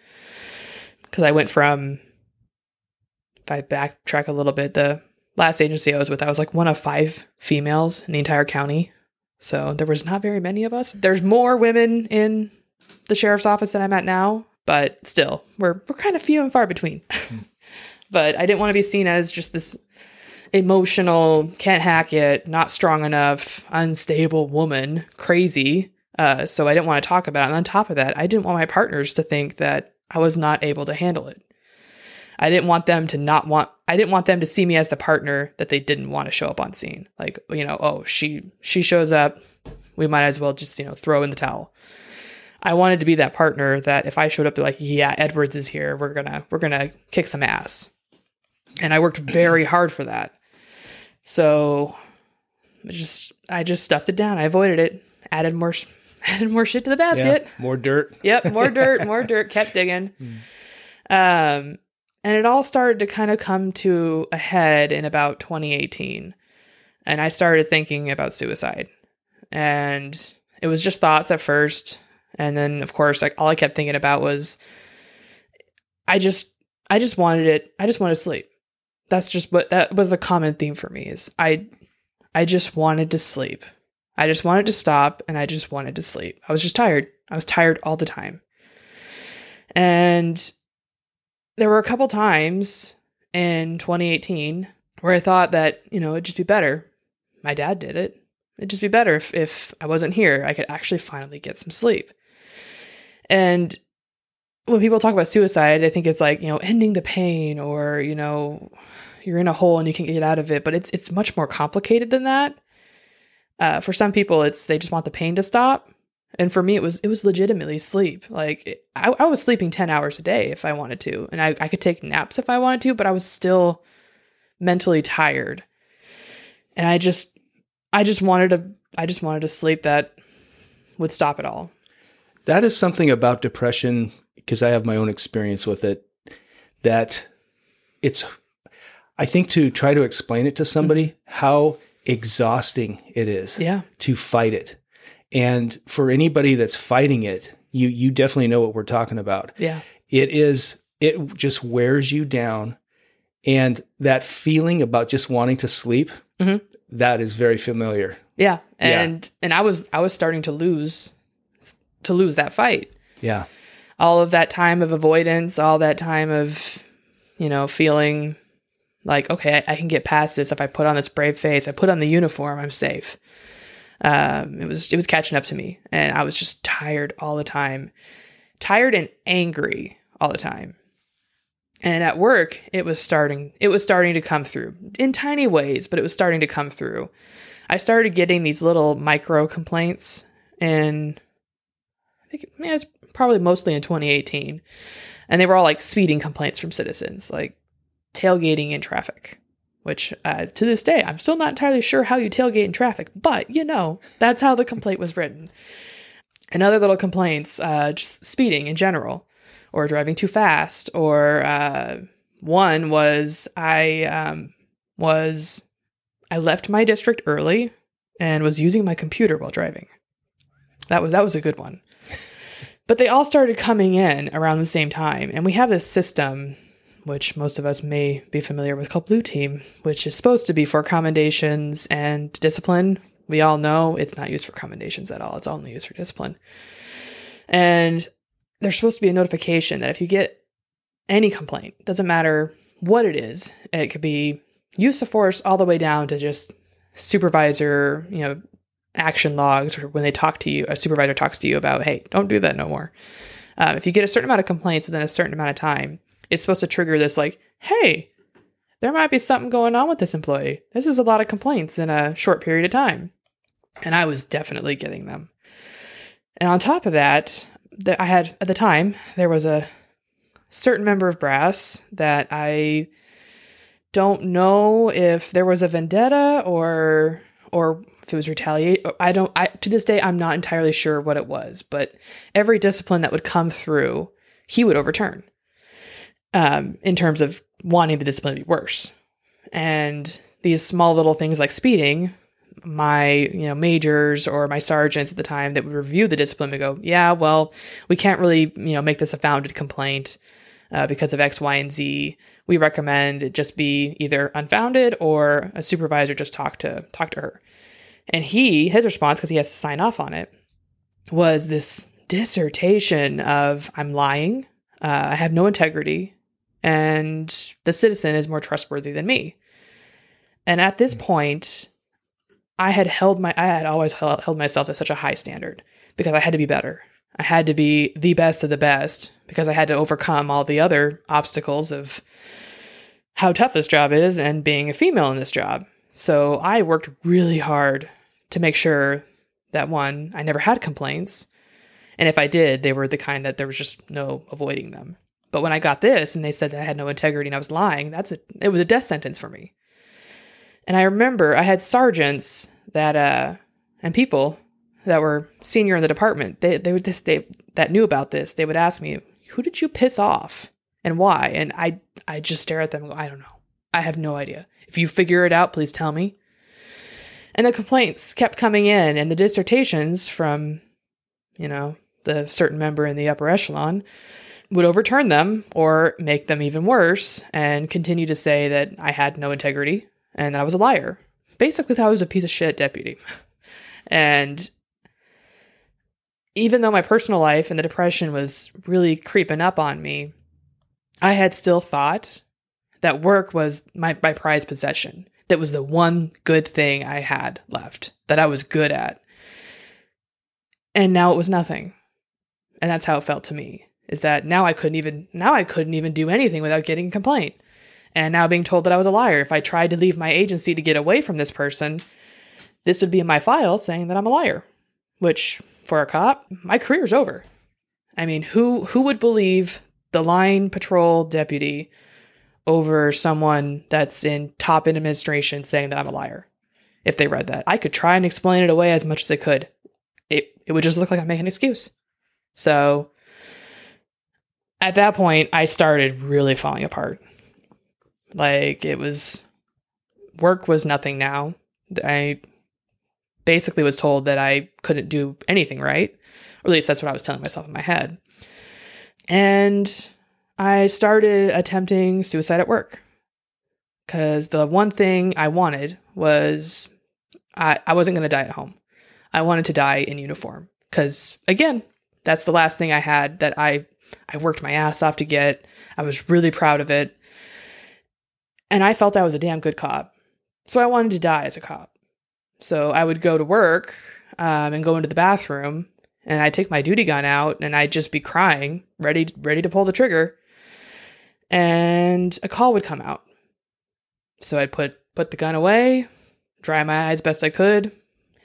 Speaker 5: Because I went from, if I backtrack a little bit, the last agency I was with, I was like one of five females in the entire county. So there was not very many of us. There's more women in the sheriff's office than I'm at now, but still, we're we're kind of few and far between. but I didn't want to be seen as just this emotional, can't hack it, not strong enough, unstable woman, crazy. Uh, so I didn't want to talk about it. And on top of that, I didn't want my partners to think that I was not able to handle it. I didn't want them to not want I didn't want them to see me as the partner that they didn't want to show up on scene. Like, you know, oh, she she shows up, we might as well just, you know, throw in the towel. I wanted to be that partner that if I showed up, they're like, yeah, Edwards is here. We're gonna we're gonna kick some ass. And I worked very hard for that. So I just I just stuffed it down. I avoided it. Added more added more shit to the basket.
Speaker 4: Yeah, more dirt.
Speaker 5: Yep, more dirt, more dirt. Kept digging. Mm. Um, and it all started to kind of come to a head in about 2018, and I started thinking about suicide. And it was just thoughts at first, and then of course, like all I kept thinking about was, I just I just wanted it. I just wanted to sleep that's just what that was a common theme for me is I I just wanted to sleep. I just wanted to stop and I just wanted to sleep. I was just tired. I was tired all the time. And there were a couple times in 2018 where I thought that, you know, it'd just be better. My dad did it. It'd just be better if, if I wasn't here. I could actually finally get some sleep. And when people talk about suicide, I think it's like, you know, ending the pain or, you know, you're in a hole and you can get out of it. But it's it's much more complicated than that. Uh, for some people, it's they just want the pain to stop, and for me, it was it was legitimately sleep. Like I, I was sleeping ten hours a day if I wanted to, and I, I could take naps if I wanted to, but I was still mentally tired, and I just I just wanted to I just wanted to sleep that would stop it all.
Speaker 4: That is something about depression because I have my own experience with it that it's I think to try to explain it to somebody mm-hmm. how exhausting it is
Speaker 5: Yeah,
Speaker 4: to fight it. And for anybody that's fighting it, you you definitely know what we're talking about.
Speaker 5: yeah,
Speaker 4: It is it just wears you down and that feeling about just wanting to sleep
Speaker 5: Mhm.
Speaker 4: that is very familiar.
Speaker 5: yeah,
Speaker 4: Yeah.
Speaker 5: and and I was I was starting to lose to lose that fight.
Speaker 4: Yeah.
Speaker 5: all of that time of avoidance, all that time of, you know, feeling like, okay, I, I can get past this if I put on this brave face, I put on the uniform, I'm safe. Um, it was it was catching up to me, and I was just tired all the time, tired and angry all the time. And at work, it was starting it was starting to come through in tiny ways, but it was starting to come through. I started getting these little micro complaints, and I think yeah, it's probably mostly in 2018. And they were all like speeding complaints from citizens, like tailgating in traffic, which uh, to this day, I'm still not entirely sure how you tailgate in traffic, but you know, that's how the complaint was written. And other little complaints, uh, just speeding in general, or driving too fast, or uh, one was I um, was I left my district early and was using my computer while driving. That was that was a good one. But they all started coming in around the same time. And we have this system, which most of us may be familiar with, called Blue Team, which is supposed to be for commendations and discipline. We all know it's not used for commendations at all, it's only used for discipline. And there's supposed to be a notification that if you get any complaint, doesn't matter what it is, it could be use of force all the way down to just supervisor, you know, action logs or when they talk to you, a supervisor talks to you about, hey, don't do that no more. Um, if you get a certain amount of complaints within a certain amount of time, it's supposed to trigger this, like, hey, there might be something going on with this employee. This is a lot of complaints in a short period of time. And I was definitely getting them. And on top of that, that I had at the time, there was a certain member of brass that I don't know if there was a vendetta or or if it was retaliate i don't i to this day i'm not entirely sure what it was but every discipline that would come through he would overturn um, in terms of wanting the discipline to be worse and these small little things like speeding my you know majors or my sergeants at the time that would review the discipline would go yeah well we can't really you know make this a founded complaint uh, because of X, Y, and Z. We recommend it just be either unfounded or a supervisor just talk to talk to her. And he, his response, because he has to sign off on it, was this dissertation of I'm lying, uh, I have no integrity, and the citizen is more trustworthy than me. And at this mm. point, I had held my I had always held, held myself to such a high standard because I had to be better. I had to be the best of the best because I had to overcome all the other obstacles of how tough this job is and being a female in this job. So I worked really hard to make sure that one, I never had complaints. And if I did, they were the kind that there was just no avoiding them. But when I got this and they said that I had no integrity and I was lying, that's a it was a death sentence for me. And I remember I had sergeants that uh and people that were senior in the department, they they would this they that knew about this, they would ask me, "Who did you piss off and why?" And I I just stare at them and go, "I don't know. I have no idea. If you figure it out, please tell me." And the complaints kept coming in and the dissertations from you know, the certain member in the upper echelon would overturn them or make them even worse and continue to say that I had no integrity and that I was a liar. basically that I was a piece of shit deputy. And even though my personal life and the depression was really creeping up on me, I had still thought that work was my, my prized possession. That was the one good thing I had left that I was good at. And now it was nothing. And that's how it felt to me. Is that now I couldn't even now I couldn't even do anything without getting a complaint. And now being told that I was a liar. If I tried to leave my agency to get away from this person, this would be in my file saying that I'm a liar. Which for a cop, my career's over. I mean, who who would believe the line patrol deputy over someone that's in top administration saying that I'm a liar? If they read that, I could try and explain it away as much as I could. It it would just look like I'm making an excuse. So at that point, I started really falling apart. Like it was work was nothing now. I basically was told that I couldn't do anything right. Or at least that's what I was telling myself in my head. And I started attempting suicide at work. Because the one thing I wanted was I, I wasn't going to die at home. I wanted to die in uniform. Because again, that's the last thing I had that I I worked my ass off to get. I was really proud of it. And I felt I was a damn good cop. So I wanted to die as a cop. So I would go to work um, and go into the bathroom and I'd take my duty gun out and I'd just be crying, ready ready to pull the trigger. And a call would come out. So I'd put put the gun away, dry my eyes best I could,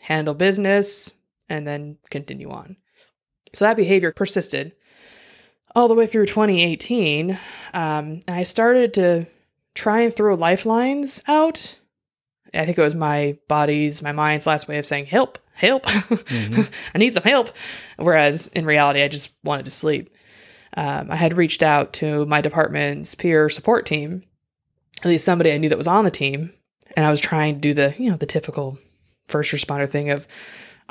Speaker 5: handle business, and then continue on. So that behavior persisted all the way through 2018. Um, and I started to try and throw lifelines out. I think it was my body's, my mind's last way of saying, help, help. Mm-hmm. I need some help. Whereas in reality, I just wanted to sleep. Um, I had reached out to my department's peer support team, at least somebody I knew that was on the team. And I was trying to do the, you know, the typical first responder thing of,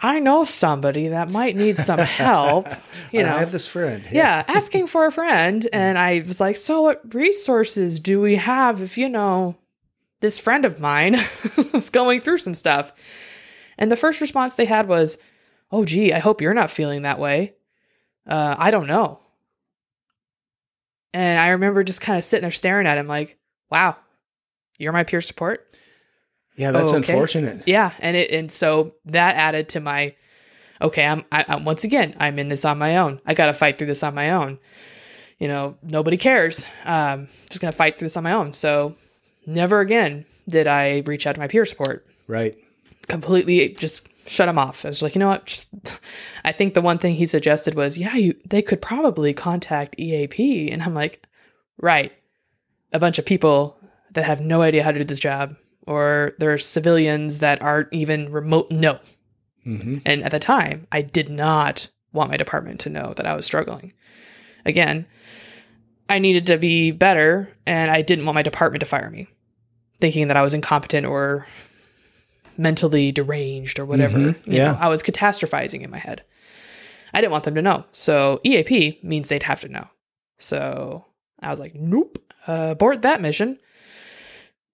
Speaker 5: I know somebody that might need some help. You know,
Speaker 4: I have this friend.
Speaker 5: yeah, asking for a friend. And I was like, so what resources do we have if, you know, this friend of mine is going through some stuff? And the first response they had was, oh, gee, I hope you're not feeling that way. Uh, I don't know. And I remember just kind of sitting there staring at him like, wow, you're my peer support?
Speaker 4: Yeah, that's
Speaker 5: Oh, okay.
Speaker 4: unfortunate.
Speaker 5: Yeah, and it and so that added to my okay. I'm I, I'm once again I'm in this on my own. I got to fight through this on my own. You know, nobody cares. Um, just gonna fight through this on my own. So never again did I reach out to my peer support.
Speaker 4: Right.
Speaker 5: Completely just shut him off. I was like, you know what? Just, I think the one thing he suggested was, yeah, you they could probably contact EAP, and I'm like, right, a bunch of people that have no idea how to do this job, or there's civilians that aren't even remote. No,
Speaker 4: hmm
Speaker 5: and at the time, I did not want my department to know that I was struggling. Again, I needed to be better, and I didn't want my department to fire me, thinking that I was incompetent or mentally deranged or whatever.
Speaker 4: Mhm,
Speaker 5: You
Speaker 4: yeah.
Speaker 5: know, I was catastrophizing in my head. I didn't want them to know. So EAP means they'd have to know. So I was like, nope, uh, abort that mission.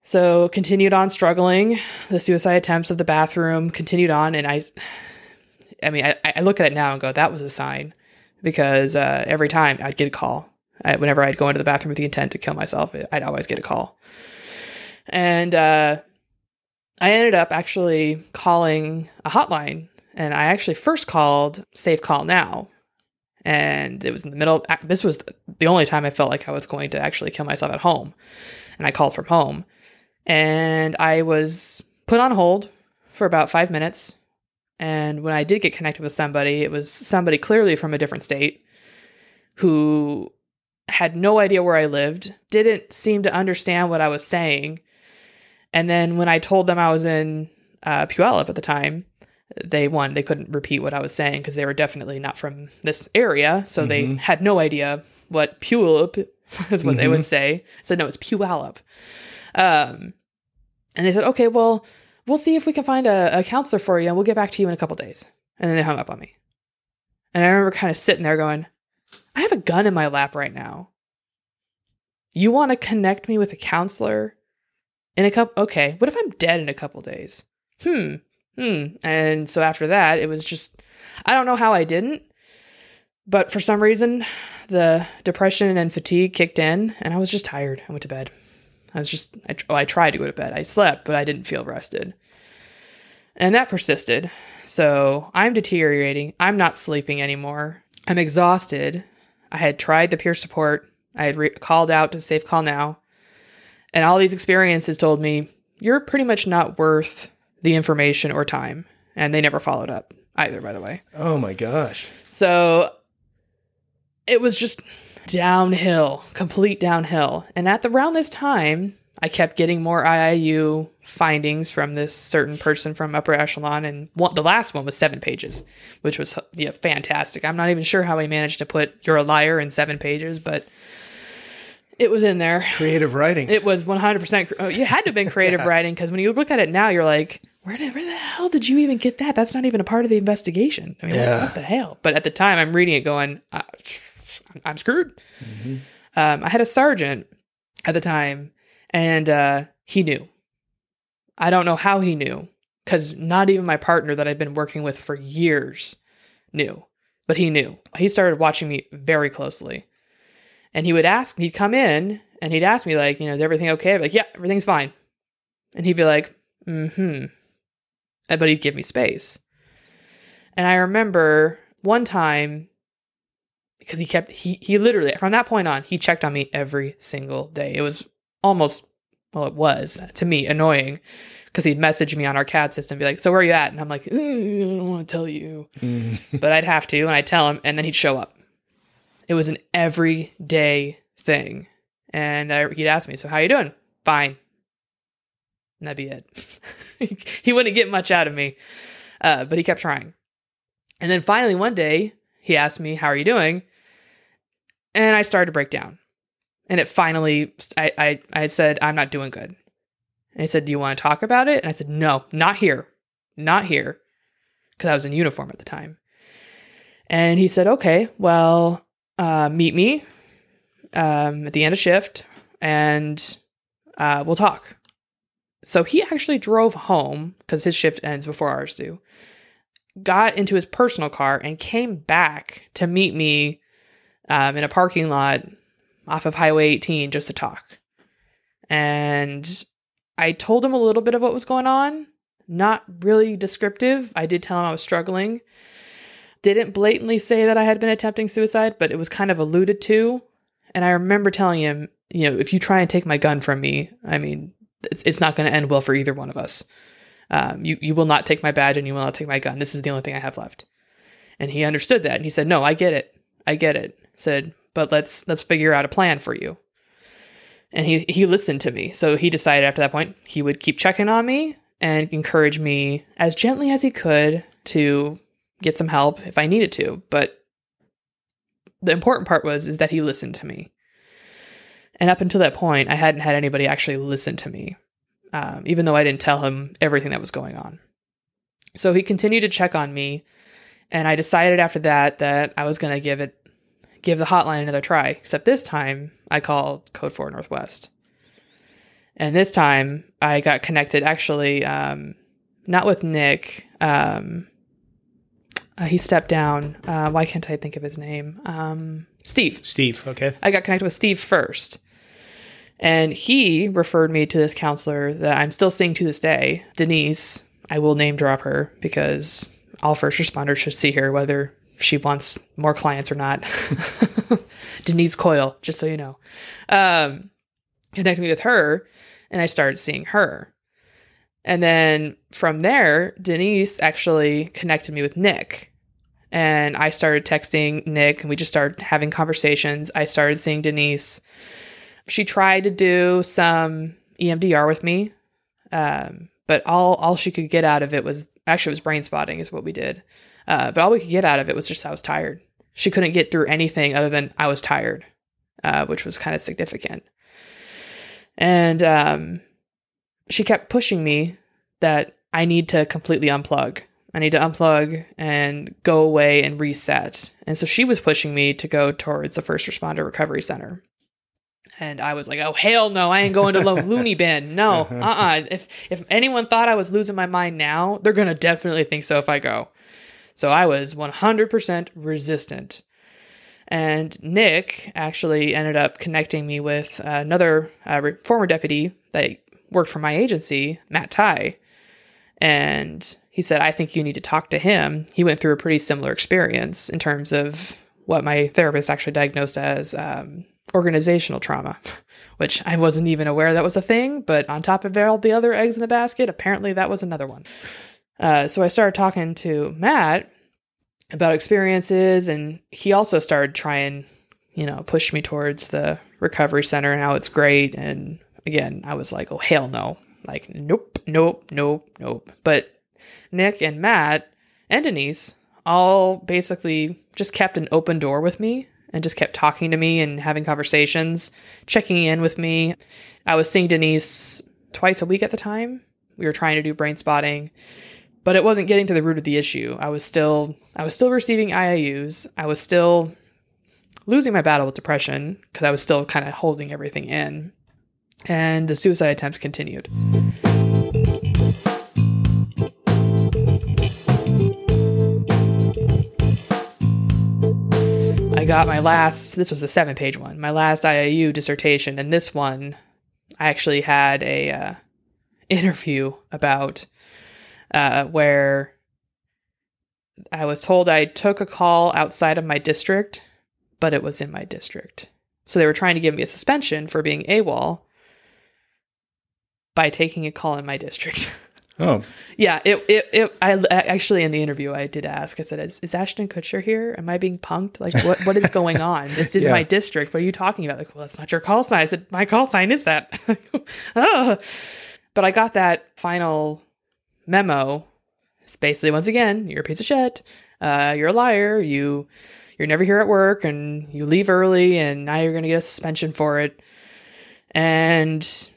Speaker 5: So continued on struggling. The suicide attempts of the bathroom continued on, and I, I mean, I, I look at it now and go, that was a sign, because uh, every time I'd get a call. I, whenever I'd go into the bathroom with the intent to kill myself, I'd always get a call. And uh, I ended up actually calling a hotline, and I actually first called Safe Call Now, and it was in the middle. This was the only time I felt like I was going to actually kill myself at home, and I called from home, and I was put on hold for about five minutes. And when I did get connected with somebody, it was somebody clearly from a different state who had no idea where I lived, didn't seem to understand what I was saying. And then when I told them I was in uh, Puyallup at the time, they one they couldn't repeat what I was saying because they were definitely not from this area, so they had no idea what Puyallup is what they would say. I said no, it's Puyallup. Um, and they said, okay, well, we'll see if we can find a, a counselor for you, and we'll get back to you in a couple days. And then they hung up on me. And I remember kind of sitting there going, I have a gun in my lap right now. You want to connect me with a counselor In a couple, okay, what if I'm dead in a couple days? Hmm, hmm. And so after that, it was just, I don't know how I didn't, but for some reason, the depression and fatigue kicked in, and I was just tired. I went to bed. I was just, I, well, I tried to go to bed. I slept, but I didn't feel rested. And that persisted. So I'm deteriorating. I'm not sleeping anymore. I'm exhausted. I had tried the peer support. I had re- called out to Safe Call Now. And all these experiences told me, you're pretty much not worth the information or time. And they never followed up either, by the way.
Speaker 4: Oh my gosh.
Speaker 5: So it was just downhill, complete downhill. And at the around this time, I kept getting more IIU findings from this certain person from upper echelon, and one, the last one was seven pages, which was yeah, fantastic. I'm not even sure how he managed to put "You're a liar" in seven pages, but it was in there.
Speaker 4: Creative writing.
Speaker 5: It was 100%. Oh, you had to have been creative writing because when you look at it now, you're like, where, did, where the hell did you even get that? That's not even a part of the investigation. I mean, what-
Speaker 4: Yeah.
Speaker 5: what, the hell? But at the time, I'm reading it going, uh, I'm screwed. Um, I had a sergeant at the time, and uh, he knew. I don't know how he knew because not even my partner that I've been working with for years knew, but he knew. He started watching me very closely. And he would ask, he'd come in and he'd ask me, like, you know, is everything okay? I'd be like, yeah, everything's fine. And he'd be like, mm hmm. But he'd give me space. And I remember one time, because he kept, he, he literally, from that point on, he checked on me every single day. It was almost, well, it was to me annoying because he'd message me on our CAD system, be like, so where are you at? And I'm like, "Uh, I don't want to tell you
Speaker 4: Mm.
Speaker 5: but I'd have to, and I'd tell him, and then he'd show up. It was an everyday thing, and I, he'd ask me, "So how are you doing?" Fine. And that'd be it. he wouldn't get much out of me, uh, but he kept trying. And then finally, one day, he asked me, "How are you doing?" And I started to break down. And it finally, I, I, I said, "I'm not doing good." And he said, "Do you want to talk about it?" And I said, "No, not here, not here," because I was in uniform at the time. And he said, okay, well, uh, meet me um, at the end of shift and uh, we'll talk. So he actually drove home because his shift ends before ours do, got into his personal car and came back to meet me um, in a parking lot off of Highway 18 just to talk. And I told him a little bit of what was going on, not really descriptive. I did tell him I was struggling didn't blatantly say that I had been attempting suicide, but it was kind of alluded to. And I remember telling him, you know, if you try and take my gun from me, I mean, it's, it's not going to end well for either one of us. Um, you you will not take my badge and you will not take my gun. This is the only thing I have left. And he understood that, and he said, "No, I get it. I get it." Said, "But let's let's figure out a plan for you." And he he listened to me. So he decided after that point he would keep checking on me and encourage me as gently as he could to get some help if I needed to. But the important part was is that he listened to me. And up until that point, I hadn't had anybody actually listen to me, um, even though I didn't tell him everything that was going on. So he continued to check on me, and I decided after that that I was going to give it, give the hotline another try. Except this time, I called Code Four Northwest, and this time I got connected. Actually, um, not with Nick. Um, uh, he stepped down. Uh, why can't I think of his name? Um, Steve.
Speaker 4: Steve, okay.
Speaker 5: I got connected with Steve first. And he referred me to this counselor that I'm still seeing to this day, Denise. I will name drop her because all first responders should see her, whether she wants more clients or not. Denise Coyle, just so you know. Um, connected me with her, and I started seeing her. And then from there, Denise actually connected me with Nick. And I started texting Nick, and we just started having conversations. I started seeing Denise. She tried to do some EMDR with me, um, but all all she could get out of it was actually it was brain spotting is what we did. Uh, but all we could get out of it was just I was tired. She couldn't get through anything other than I was tired, uh, which was kind of significant. And um, she kept pushing me that I need to completely unplug. I need to unplug and go away and reset. And so she was pushing me to go towards a first responder recovery center. And I was like, "Oh hell no! I ain't going to lo- loony bin. No, uh, uh If if anyone thought I was losing my mind now, they're gonna definitely think so if I go." So I was 100% resistant. And Nick actually ended up connecting me with another uh, former deputy that worked for my agency, Matt Ty. And he said, I think you need to talk to him. He went through a pretty similar experience in terms of what my therapist actually diagnosed as um, organizational trauma, which I wasn't even aware that was a thing. But on top of all the other eggs in the basket, apparently that was another one. Uh, so I started talking to Matt about experiences, and he also started trying, you know, push me towards the recovery center and how it's great. And again, I was like, oh, hell no. Like, nope, nope, nope, nope. But Nick and Matt and Denise all basically just kept an open door with me and just kept talking to me and having conversations, checking in with me. I was seeing Denise twice a week at the time. We were trying to do brain spotting but it wasn't getting to the root of the issue. I was still I was still receiving IIUs. I was still losing my battle with depression because I was still kind of holding everything in. And the suicide attempts continued. I got my last, this was a seven page one, my last IIU dissertation. And this one, I actually had a uh, interview about uh, where I was told I took a call outside of my district, but it was in my district. So they were trying to give me a suspension for being AWOL by taking a call in my district.
Speaker 4: Oh,
Speaker 5: yeah, it, it, it, I actually in the interview, I did ask, I said, is, is Ashton Kutcher here? Am I being punked? Like, what, what is going on? This is
Speaker 4: Yeah.
Speaker 5: my district. What are you talking about? Like, well, that's not your call sign. I said, my call sign is that. oh. But I got that final memo. It's basically, once again, you're a piece of shit. Uh, you're a liar. You, you're never here at work and you leave early and now you're going to get a suspension for it. And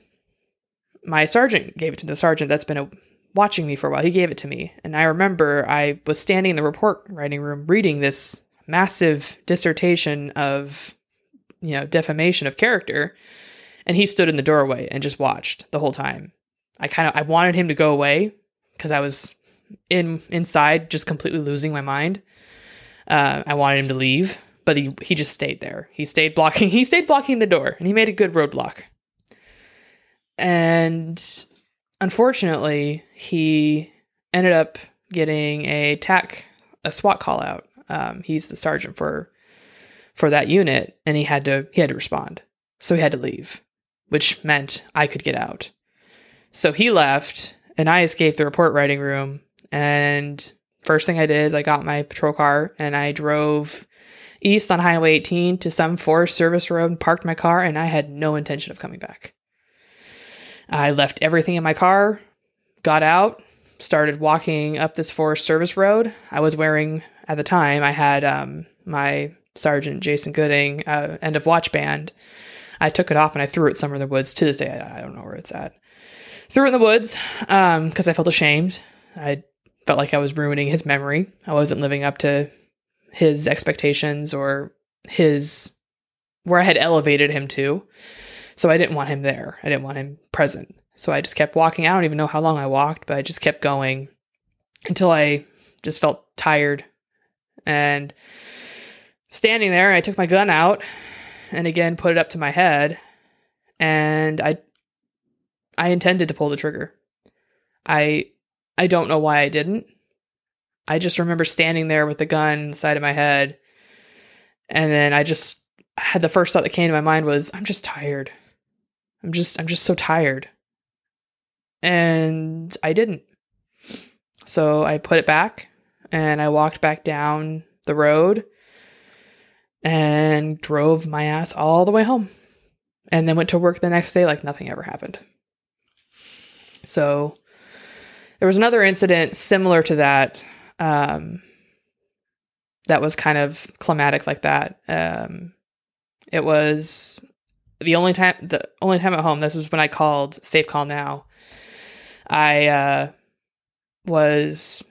Speaker 5: my sergeant gave it to the sergeant that's been a, watching me for a while. He gave it to me. And I remember I was standing in the report writing room reading this massive dissertation of, you know, defamation of character. And he stood in the doorway and just watched the whole time. I kind of I wanted him to go away because I was in inside just completely losing my mind. Uh, I wanted him to leave, but he he just stayed there. He stayed blocking. He stayed blocking the door, and he made a good roadblock. And unfortunately, he ended up getting a TAC, a SWAT call out. Um, he's the sergeant for for that unit, and he had to he had to respond. So he had to leave, which meant I could get out. So he left, and I escaped the report writing room. And first thing I did is I got my patrol car and I drove east on Highway 18 to some Forest Service road and parked my car, and I had no intention of coming back. I left everything in my car, got out, started walking up this Forest Service road. I was wearing, at the time, I had um, my Sergeant Jason Gooding uh, end of watch band. I took it off and I threw it somewhere in the woods. To this day, I, I don't know where it's at. Threw it in the woods um, because I felt ashamed. I felt like I was ruining his memory. I wasn't living up to his expectations or his where I had elevated him to. So I didn't want him there. I didn't want him present. So I just kept walking. I don't even know how long I walked, but I just kept going until I just felt tired. And standing there, I took my gun out and again put it up to my head and I I intended to pull the trigger. I I don't know why I didn't. I just remember standing there with the gun inside of my head and then I just had the first thought that came to my mind was I'm just tired. I'm just I'm just so tired. And I didn't. So I put it back and I walked back down the road and drove my ass all the way home. And then went to work the next day like nothing ever happened. So there was another incident similar to that um, that was kind of climatic like that. Um, it was the only time the only time at home. This was when I called Safe Call Now. I uh, was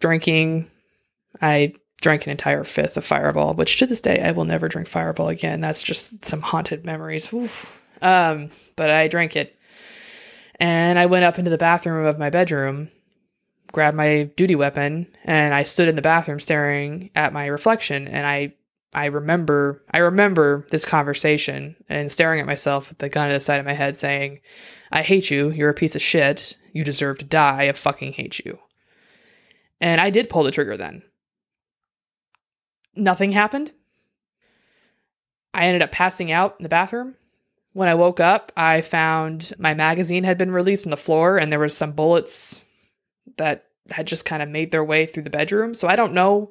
Speaker 5: drinking. I drank an entire fifth of Fireball, which to this day I will never drink Fireball again. That's just some haunted memories. Um, but I drank it, and I went up into the bathroom of my bedroom, grabbed my duty weapon, and I stood in the bathroom staring at my reflection, and I. I remember I remember this conversation and staring at myself with the gun at the side of my head saying, I hate you, you're a piece of shit, you deserve to die, I fucking hate you. And I did pull the trigger then nothing happened. I ended up passing out in the bathroom. When I woke up, I found my magazine had been released on the floor and there was some bullets that had just kind of made their way through the bedroom. So I don't know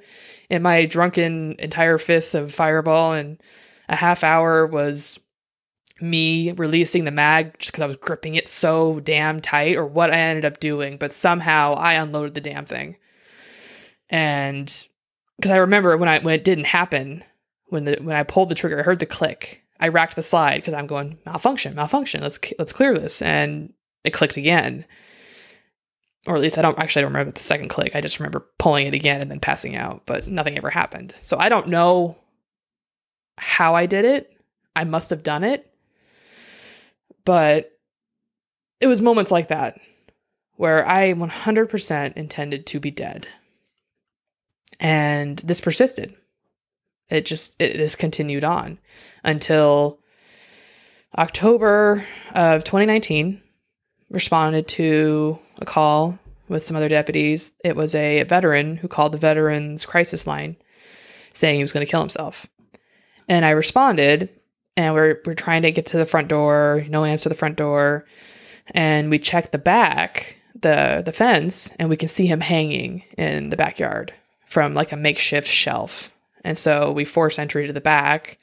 Speaker 5: in my drunken entire fifth of fireball and a half hour was me releasing the mag just because I was gripping it so damn tight or what I ended up doing, but somehow I unloaded the damn thing. And because I remember when I when it didn't happen, when the when I pulled the trigger, I heard the click. I racked the slide because I'm going malfunction, malfunction. Let's let's clear this, and it clicked again. Or at least I don't actually I don't remember the second click. I just remember pulling it again and then passing out, but nothing ever happened. So I don't know how I did it. I must have done it, but it was moments like that where I 100% intended to be dead and this persisted it just it, this continued on until october of 2019 responded to a call with some other deputies. It was a veteran who called the veterans crisis line saying he was going to kill himself. And i responded and we're, we're trying to get to the front door no answer the front door. And we check the back the the fence and we can see him hanging in the backyard from like a makeshift shelf. And so we force entry to the back,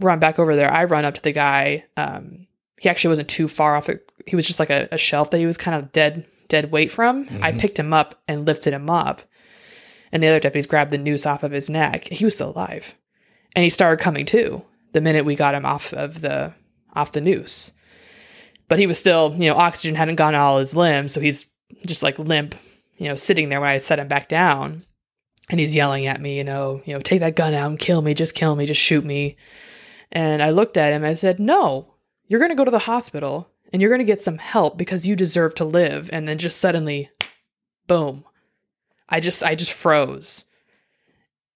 Speaker 5: run back over there. I run up to the guy. Um, he actually wasn't too far off. The, he was just like a, a, shelf that he was kind of dead, dead weight from. Mm-hmm. I picked him up and lifted him up. And the other deputies grabbed the noose off of his neck. He was still alive. And he started coming to the minute we got him off of the off the noose. But he was still, you know, oxygen hadn't gone all his limbs, so he's just like limp, you know, sitting there when I set him back down and he's yelling at me, you know, you know, take that gun out and kill me, just kill me, just shoot me. And I looked at him, I said, No, you're gonna go to the hospital and you're gonna get some help because you deserve to live. And then just suddenly, boom. I just I just froze.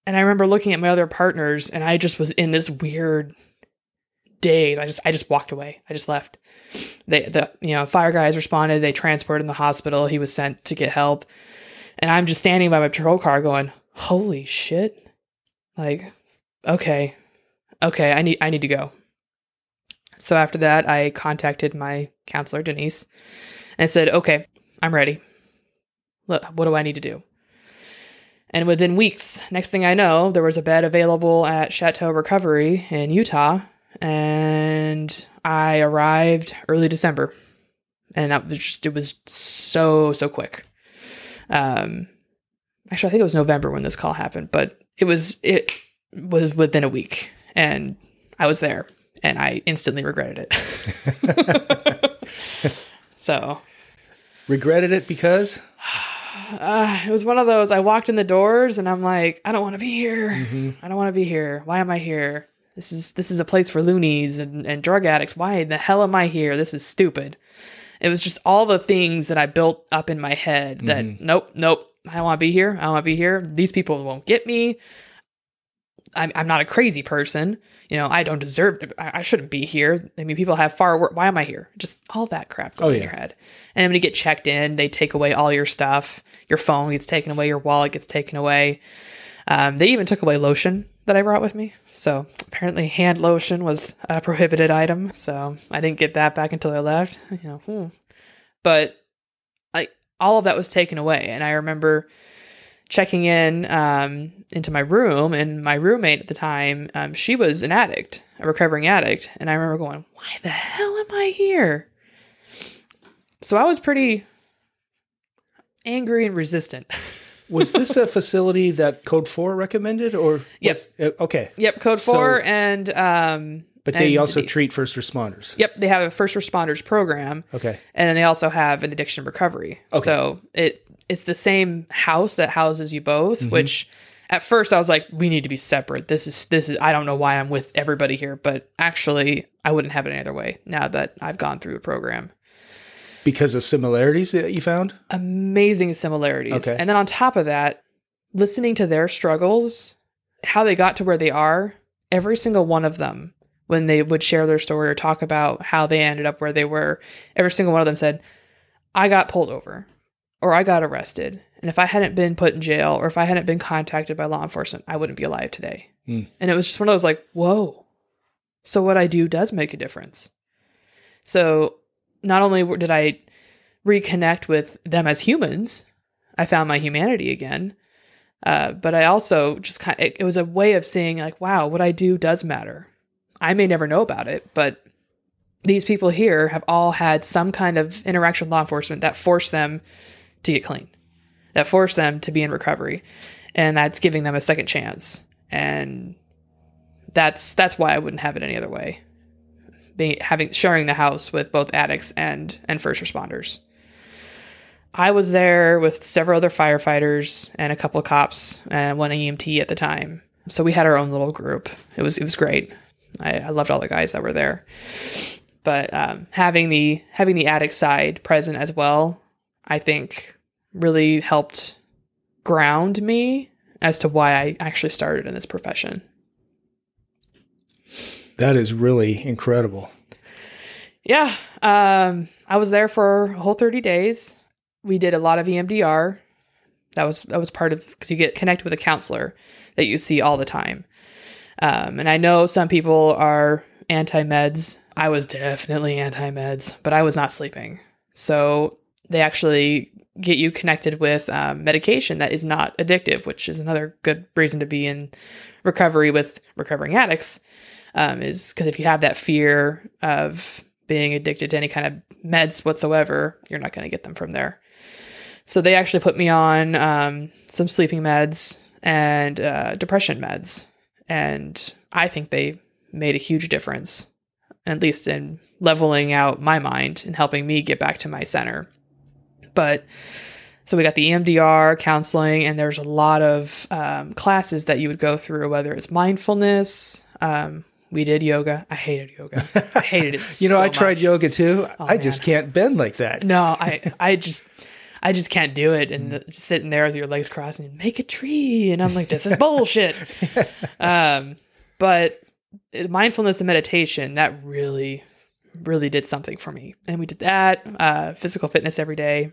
Speaker 5: And I remember looking at my other partners and I just was in this weird daze. I just I just walked away. I just left. They the you know, fire guys responded, they transported him to the hospital, he was sent to get help. And I'm just standing by my patrol car going, holy shit. Like, okay. Okay, I need I need to go. So after that, I contacted my counselor, Denise, and said, "Okay, I'm ready. What, what do I need to do?" And within weeks, next thing I know, there was a bed available at Chateau Recovery in Utah, and I arrived early December, and that was just, it was so so quick. Um, actually, I think it was November when this call happened, but it was it was within a week, and I was there, and I instantly regretted it. so,
Speaker 4: regretted it because
Speaker 5: uh, it was one of those. I walked in the doors, and I'm like, I don't want to be here. Mm-hmm. I don't want to be here. Why am I here? This is this is a place for loonies and, and drug addicts. Why the hell am I here? This is stupid. It was just all the things that I built up in my head that mm-hmm. nope, nope, I don't want to be here. I don't want to be here. These people won't get me. I'm, I'm not a crazy person. You know, I don't deserve to, I, I shouldn't be here. I mean, people have far worse. Why am I here? Just all that crap going oh, yeah. in your head. And then when you get checked in, they take away all your stuff. Your phone gets taken away. Your wallet gets taken away. Um, they even took away lotion that I brought with me. So apparently, hand lotion was a prohibited item. So I didn't get that back until I left. You know, hmm. but all of that was taken away. And I remember checking in um, into my room, and my roommate at the time, um, she was an addict, a recovering addict. And I remember going, Why the hell am I here? So I was pretty angry and resistant.
Speaker 4: was this a facility that Code 4 recommended or?
Speaker 5: Yep.
Speaker 4: Was, uh, okay.
Speaker 5: Yep. Code 4 so, and um,
Speaker 4: but they also treat first responders.
Speaker 5: Yep, they have a first responders program.
Speaker 4: Okay.
Speaker 5: And then they also have an addiction recovery. Okay. So it it's the same house that houses you both, mm-hmm. which at first I was like, we need to be separate. This is this is I don't know why I'm with everybody here, but actually I wouldn't have it any other way now that I've gone through the program.
Speaker 4: Because of similarities that you found?
Speaker 5: Amazing similarities.
Speaker 4: Okay.
Speaker 5: And then on top of that, listening to their struggles, how they got to where they are, every single one of them, when they would share their story or talk about how they ended up where they were, every single one of them said, I got pulled over or I got arrested. And if I hadn't been put in jail or if I hadn't been contacted by law enforcement, I wouldn't be alive today.
Speaker 4: Hmm.
Speaker 5: And it was just one of those like, whoa. So what I do does make a difference. So not only did I reconnect with them as humans, I found my humanity again. Uh, but I also just kind of, it, it was a way of seeing like, wow, what I do does matter. I may never know about it, but these people here have all had some kind of interaction with law enforcement that forced them to get clean, that forced them to be in recovery, and that's giving them a second chance. And that's that's why I wouldn't have it any other way. Having sharing the house with both addicts and and first responders. I was there with several other firefighters and a couple of cops and one EMT at the time. So we had our own little group. It was it was great. I, I loved all the guys that were there. But um, having the having the addict side present as well, I think really helped ground me as to why I actually started in this profession.
Speaker 4: That is really incredible.
Speaker 5: Yeah, um, I was there for a whole thirty days. We did a lot of EMDR. That was that was part of because you get connected with a counselor that you see all the time. Um, and I know some people are anti meds. I was definitely anti meds, but I was not sleeping. So they actually get you connected with um, medication that is not addictive, which is another good reason to be in recovery with recovering addicts. Um, is because if you have that fear of being addicted to any kind of meds whatsoever, you're not going to get them from there. So they actually put me on um, some sleeping meds and uh, depression meds, and I think they made a huge difference, at least in leveling out my mind and helping me get back to my center. But so we got the EMDR counseling, and there's a lot of um, classes that you would go through, whether it's mindfulness. Um, we did yoga. I hated yoga. I hated it.
Speaker 4: You know,
Speaker 5: so
Speaker 4: I tried
Speaker 5: much.
Speaker 4: yoga too. I
Speaker 5: man.
Speaker 4: just can't bend like that.
Speaker 5: No, I I just I just can't do it. And the- sitting there with your legs crossed and make a tree, and I'm like, this is bullshit. um, but mindfulness and meditation that really really did something for me, and we did that. Uh, physical fitness every day.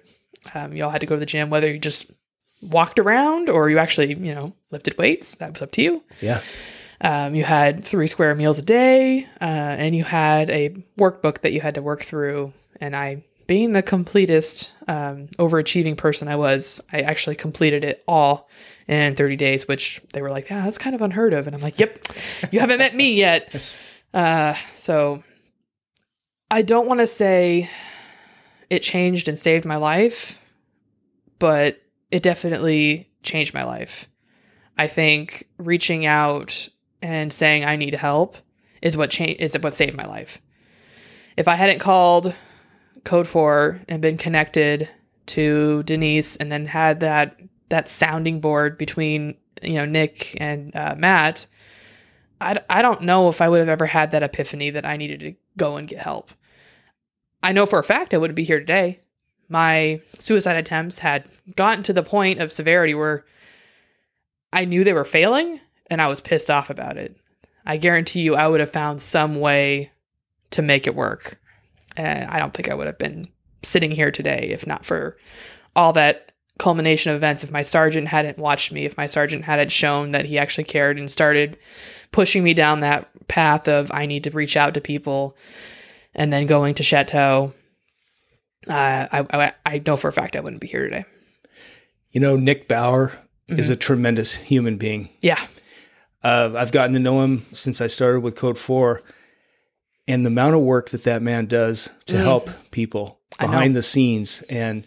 Speaker 5: Um, you all had to go to the gym, whether you just walked around or you actually you know lifted weights. That was up to you.
Speaker 4: Yeah.
Speaker 5: Um, you had three square meals a day, uh, and you had a workbook that you had to work through. And I, being the completest, um, overachieving person I was, I actually completed it all in 30 days, which they were like, yeah, that's kind of unheard of. And I'm like, yep, you haven't met me yet. Uh, so I don't want to say it changed and saved my life, but it definitely changed my life. I think reaching out and saying I need help is what is what saved my life. If I hadn't called Code 4 and been connected to Denise and then had that that sounding board between you know Nick and uh, Matt, I, I don't know if I would have ever had that epiphany that I needed to go and get help. I know for a fact I wouldn't be here today. My suicide attempts had gotten to the point of severity where I knew they were failing and I was pissed off about it. I guarantee you I would have found some way to make it work. And I don't think I would have been sitting here today if not for all that culmination of events. If my sergeant hadn't watched me, if my sergeant hadn't shown that he actually cared and started pushing me down that path of I need to reach out to people and then going to Chateau, uh, I, I, I know for a fact I wouldn't be here today.
Speaker 4: You know, Nick Bauer is a tremendous human being.
Speaker 5: Yeah.
Speaker 4: Uh, I've gotten to know him since I started with Code 4. And the amount of work that that man does to help people behind the scenes. And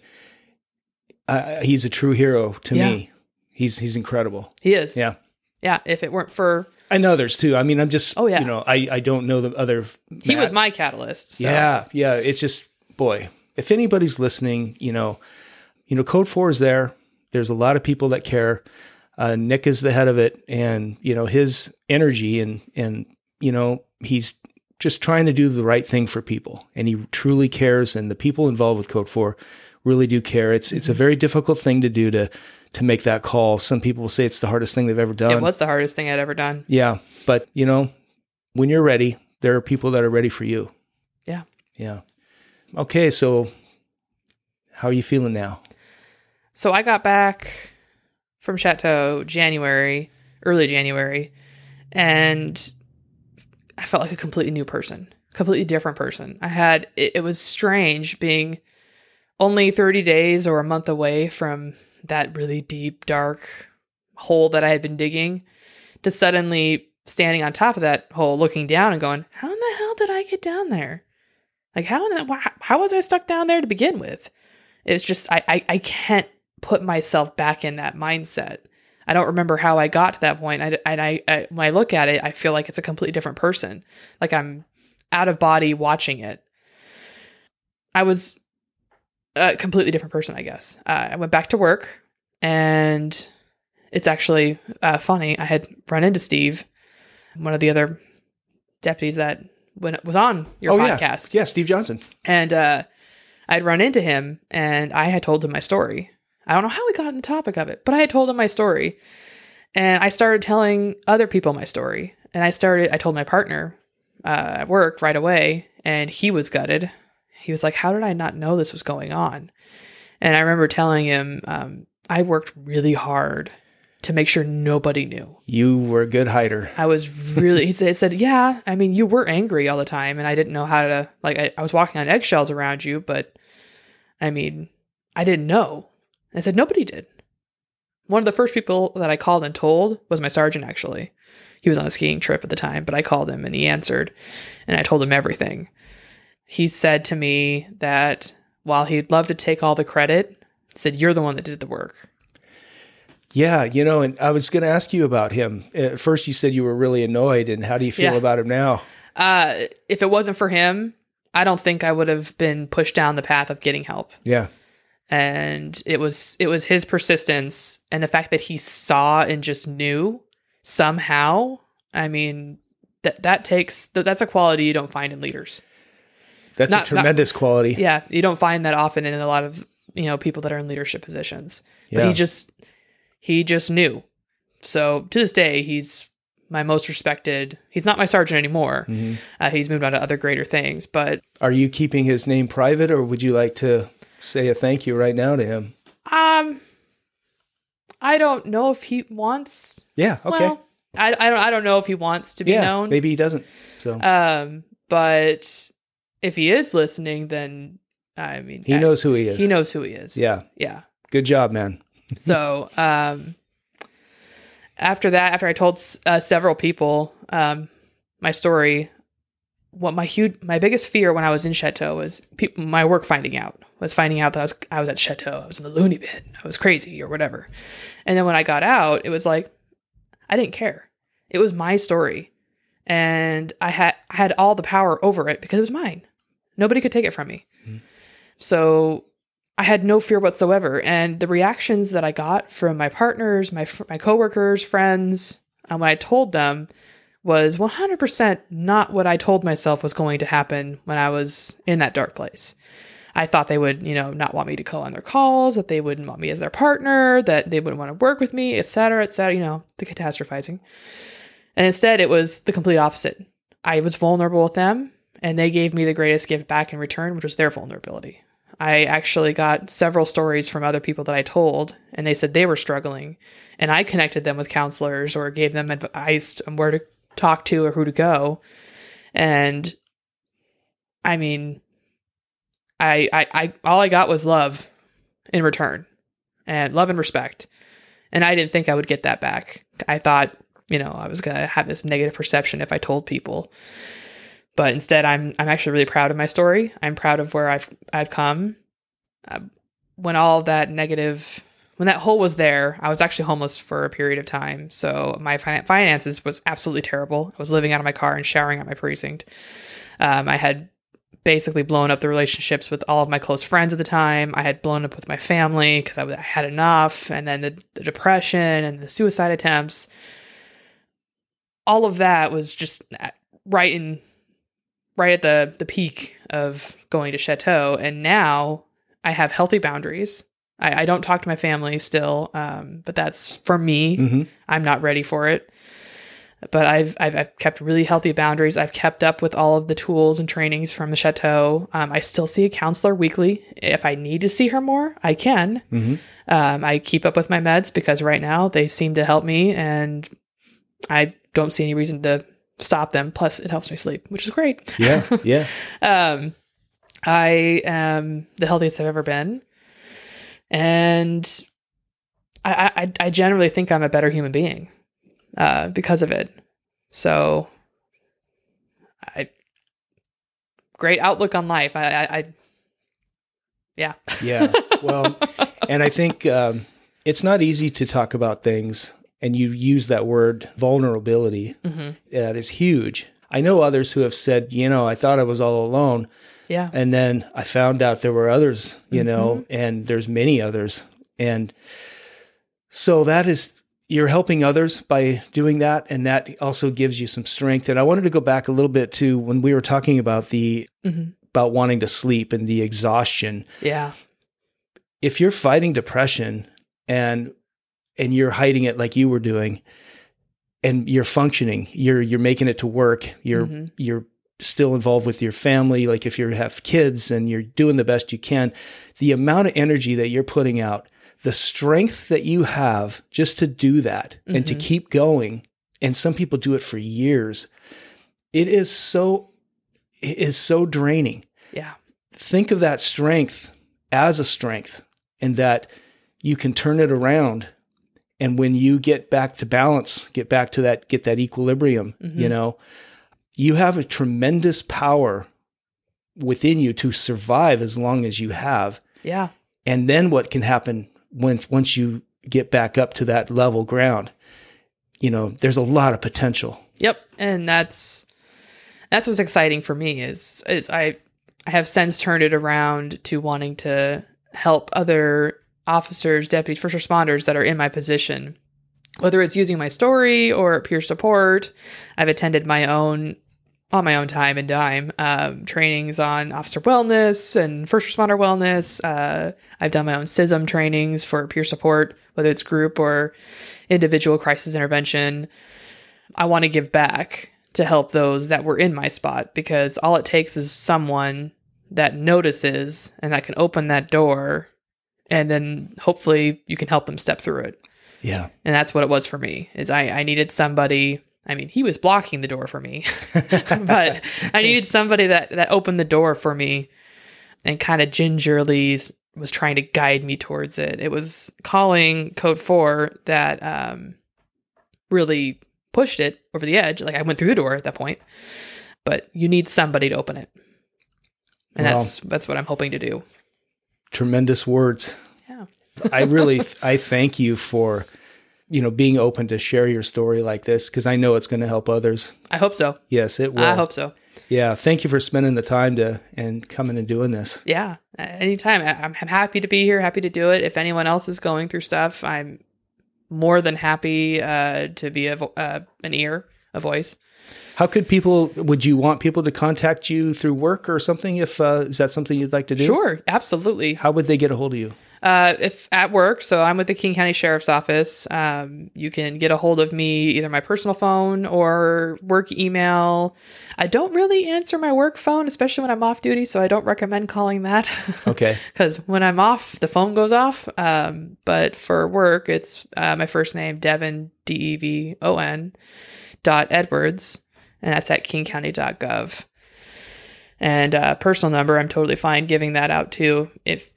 Speaker 4: uh, he's a true hero to
Speaker 5: Yeah.
Speaker 4: me. He's he's incredible.
Speaker 5: He is.
Speaker 4: Yeah.
Speaker 5: Yeah. If it weren't for
Speaker 4: I know others too. I mean, I'm just,
Speaker 5: Oh, yeah.
Speaker 4: you know, I, I don't know the other.
Speaker 5: he was my catalyst. So.
Speaker 4: Yeah, yeah. It's just boy, if anybody's listening, you know, you know, Code Four is there. There's a lot of people that care. Uh, Nick is the head of it, and you know his energy and and you know he's just trying to do the right thing for people, and he truly cares. And the people involved with Code Four really do care. It's it's a mm-hmm. very difficult thing to do to to make that call. Some people will say it's the hardest thing they've ever done.
Speaker 5: It was the hardest thing I'd ever done.
Speaker 4: Yeah, but you know, when you're ready, there are people that are ready for you.
Speaker 5: Yeah.
Speaker 4: Yeah. Okay, so how are you feeling now?
Speaker 5: So I got back from Chateau January, early January, and I felt like a completely new person, completely different person. I had it, it was strange being only 30 days or a month away from that really deep dark hole that I had been digging to suddenly standing on top of that hole looking down and going, "How in the hell did I get down there?" Like how in the, how was I stuck down there to begin with? It's just I, I I can't put myself back in that mindset. I don't remember how I got to that point. I, and I, I when I look at it, I feel like it's a completely different person. Like I'm out of body watching it. I was a completely different person, I guess. Uh, I went back to work, and it's actually uh, funny. I had run into Steve, one of the other deputies that was on your
Speaker 4: oh yeah,
Speaker 5: podcast,
Speaker 4: yeah, Steve Johnson.
Speaker 5: and uh, I'd run into him and I had told him my story. I don't know how we got on the topic of it, but I had told him my story. And I started telling other people my story. And I started, I told my partner uh, at work right away, and he was gutted. He was like, How did I not know this was going on? And I remember telling him, um, I worked really hard to make sure nobody knew.
Speaker 4: You were a good hider.
Speaker 5: I was really, he said, said, yeah, I mean, you were angry all the time and I didn't know how to, like, I, I was walking on eggshells around you, but I mean, I didn't know. I said, nobody did. One of the first people that I called and told was my sergeant, actually. He was on a skiing trip at the time, but I called him and he answered and I told him everything. He said to me that while he'd love to take all the credit, he said, You're the one that did the work.
Speaker 4: Yeah, you know, and I was going to ask you about him. At first, you said you were really annoyed, and how do you feel
Speaker 5: Yeah.
Speaker 4: about him now?
Speaker 5: Uh, if it wasn't for him, I don't think I would have been pushed down the path of getting help.
Speaker 4: Yeah,
Speaker 5: and it was it was his persistence and the fact that he saw and just knew somehow i mean that that takes that, that's a quality you don't find in leaders
Speaker 4: that's
Speaker 5: Not-
Speaker 4: a tremendous quality.
Speaker 5: yeah you don't find that often in a lot of you know people that are in leadership positions but
Speaker 4: Yeah.
Speaker 5: he just he just knew so to this day he's my most respected he's not my sergeant anymore
Speaker 4: Mhm.
Speaker 5: uh, he's moved on to other greater things but
Speaker 4: Are you keeping his name private, or would you like to say a thank you right now to him?
Speaker 5: um i don't know if he wants
Speaker 4: Yeah. Okay.
Speaker 5: Well, I, I don't I don't know if he wants to be
Speaker 4: yeah.
Speaker 5: known.
Speaker 4: Maybe he doesn't. So
Speaker 5: Um, but if he is listening, then I mean
Speaker 4: he
Speaker 5: I-
Speaker 4: knows who he is.
Speaker 5: he knows who he is.
Speaker 4: Yeah.
Speaker 5: yeah.
Speaker 4: Good job, man.
Speaker 5: So um, after that, after I told uh, several people um my story, what my huge my biggest fear when I was in Chateau was peop my work finding out was finding out that I was I was at Chateau. I was in the loony bin. I was crazy or whatever. And then when I got out, it was like I didn't care. It was my story, and I had I had all the power over it because it was mine. Nobody could take it from me. Mm-hmm. So I had no fear whatsoever, and the reactions that I got from my partners, my my coworkers, friends, and when I told them was 100% not what I told myself was going to happen when I was in that dark place. I thought they would, you know, not want me to go on their calls, that they wouldn't want me as their partner, that they wouldn't want to work with me, et cetera, et cetera, you know, the catastrophizing. And instead, it was the complete opposite. I was vulnerable with them, and they gave me the greatest gift back in return, which was their vulnerability. I actually got several stories from other people that I told, and they said they were struggling, and I connected them with counselors or gave them advice on where to talk to or who to go. And I mean, I, I, I, all I got was love in return, and love and respect. And I didn't think I would get that back. I thought, you know, I was gonna have this negative perception if I told people but instead i'm i'm actually really proud of my story i'm proud of where i've i've come uh, when all that negative when that hole was there i was actually homeless for a period of time. So my fin- finances was absolutely terrible. I was living out of my car and showering at my precinct. Um, i had basically blown up the relationships with all of my close friends at the time. I had blown up with my family because I had enough, and then the, the depression and the suicide attempts. All of that was just right in right at the the peak of going to chateau. And now i have healthy boundaries i, I don't talk to my family still um, but that's for me
Speaker 4: hmm
Speaker 5: i'm not ready for it but I've, I've I've kept really healthy boundaries. I've kept up with all of the tools and trainings from the chateau. Um, I still see a counselor weekly. If I need to see her more, I can.
Speaker 4: hmm
Speaker 5: Um, I keep up with my meds because right now they seem to help me, and I don't see any reason to stop them. Plus, it helps me sleep, which is great.
Speaker 4: Yeah. Yeah.
Speaker 5: Um, I am the healthiest I've ever been, and I, I, I generally think I'm a better human being uh, because of it. So, I great outlook on life. I, I, I yeah,
Speaker 4: Yeah. Well, and I think um, it's not easy to talk about things, and you use that word vulnerability.
Speaker 5: hmm
Speaker 4: That is huge. I know others who have said, you know, I thought I was all alone,
Speaker 5: yeah,
Speaker 4: and then I found out there were others, you know, and there's many others, and so that is you're helping others by doing that, and that also gives you some strength. And I wanted to go back a little bit to when we were talking about the
Speaker 5: hmm
Speaker 4: about wanting to sleep and the exhaustion.
Speaker 5: yeah,
Speaker 4: if you're fighting depression and and you're hiding it like you were doing and you're functioning you're you're making it to work you're
Speaker 5: Mhm.
Speaker 4: you're still involved with your family like if you have kids and you're doing the best you can the amount of energy that you're putting out the strength that you have just to do that and to
Speaker 5: Mhm.
Speaker 4: keep going and some people do it for years it is so it is so draining
Speaker 5: yeah,
Speaker 4: think of that strength as a strength and that you can turn it around and when you get back to balance get back to that get that equilibrium you
Speaker 5: Mhm.
Speaker 4: know you have a tremendous power within you to survive as long as you have.
Speaker 5: Yeah,
Speaker 4: and then what can happen once once you get back up to that level ground you know there's a lot of potential.
Speaker 5: Yep, and that's that's what's exciting for me is is I I have since turned it around to wanting to help other officers, deputies, first responders that are in my position. Whether it's using my story or peer support, I've attended my own on my own time and dime um, trainings on officer wellness and first responder wellness. Uh, I've done my own CISM trainings for peer support, whether it's group or individual crisis intervention. I want to give back to help those that were in my spot because all it takes is someone that notices and that can open that door and then hopefully you can help them step through it.
Speaker 4: yeah
Speaker 5: And that's what it was for me. Is I, I needed somebody I mean, he was blocking the door for me. but I needed somebody that that opened the door for me and kind of gingerly was trying to guide me towards it. It was calling code 4 that um really pushed it over the edge. Like I went through the door at that point. But you need somebody to open it. And
Speaker 4: Well-
Speaker 5: that's that's what I'm hoping to do.
Speaker 4: tremendous words
Speaker 5: Yeah.
Speaker 4: I really I thank you for you know being open to share your story like this because I know it's going to help others.
Speaker 5: I hope so.
Speaker 4: Yes, it will.
Speaker 5: I hope so.
Speaker 4: Yeah, thank you for spending the time to and coming and doing this.
Speaker 5: Yeah, anytime. I'm, I'm happy to be here, happy to do it. If anyone else is going through stuff, I'm more than happy uh, to be a vo- uh, an ear, a voice.
Speaker 4: How could people? Would you want people to contact you through work or something? If uh, is that something you'd like to do?
Speaker 5: Sure, absolutely.
Speaker 4: How would they get a hold of you?
Speaker 5: Uh, if at work, so I'm with the King County Sheriff's Office. Um, you can get a hold of me either my personal phone or work email. I don't really answer my work phone, especially when I'm off duty, so I don't recommend calling that.
Speaker 4: Okay.
Speaker 5: because when I'm off, the phone goes off. Um, but for work, it's uh, my first name, Devon, D E V O N, dot Edwards, and that's at kingcounty.gov. And uh, personal number, I'm totally fine giving that out too. If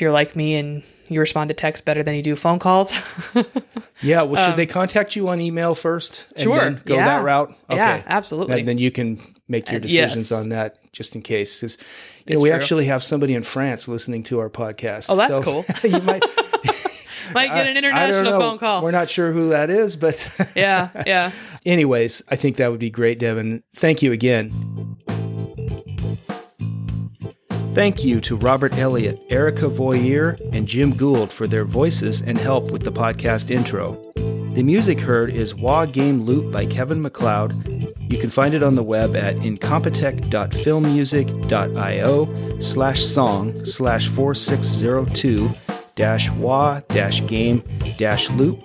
Speaker 5: if you're like me and you respond to text better than you do phone calls,
Speaker 4: Yeah. Well, should
Speaker 5: Um,
Speaker 4: they contact you on email first? And
Speaker 5: Sure,
Speaker 4: then go
Speaker 5: yeah.
Speaker 4: that route. Okay.
Speaker 5: yeah, absolutely.
Speaker 4: And then you can make your
Speaker 5: Uh,
Speaker 4: decisions
Speaker 5: yes.
Speaker 4: on that just in case. 'Cause, you know, we
Speaker 5: true.
Speaker 4: actually have somebody in France listening to our podcast.
Speaker 5: Oh, that's
Speaker 4: So
Speaker 5: cool.
Speaker 4: you might
Speaker 5: Might get an
Speaker 4: I don't
Speaker 5: international
Speaker 4: know.
Speaker 5: phone call.
Speaker 4: We're not sure who that is, but
Speaker 5: yeah, yeah.
Speaker 4: anyways, I think that would be great, Devon. Thank you again. Thank you to Robert Elliott, Erica Voyer, and Jim Gould for their voices and help with the podcast intro. The music heard is Wah Game Loop by Kevin MacLeod. You can find it on the web at incompetech.filmmusic.io slash song slash 4602 dash wah dash game dash loop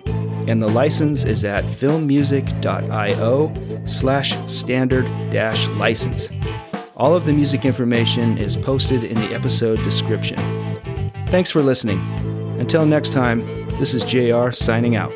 Speaker 4: and the license is at filmmusic.io slash standard dash license. All of the music information is posted in the episode description. Thanks for listening. Until next time, this is JR signing out.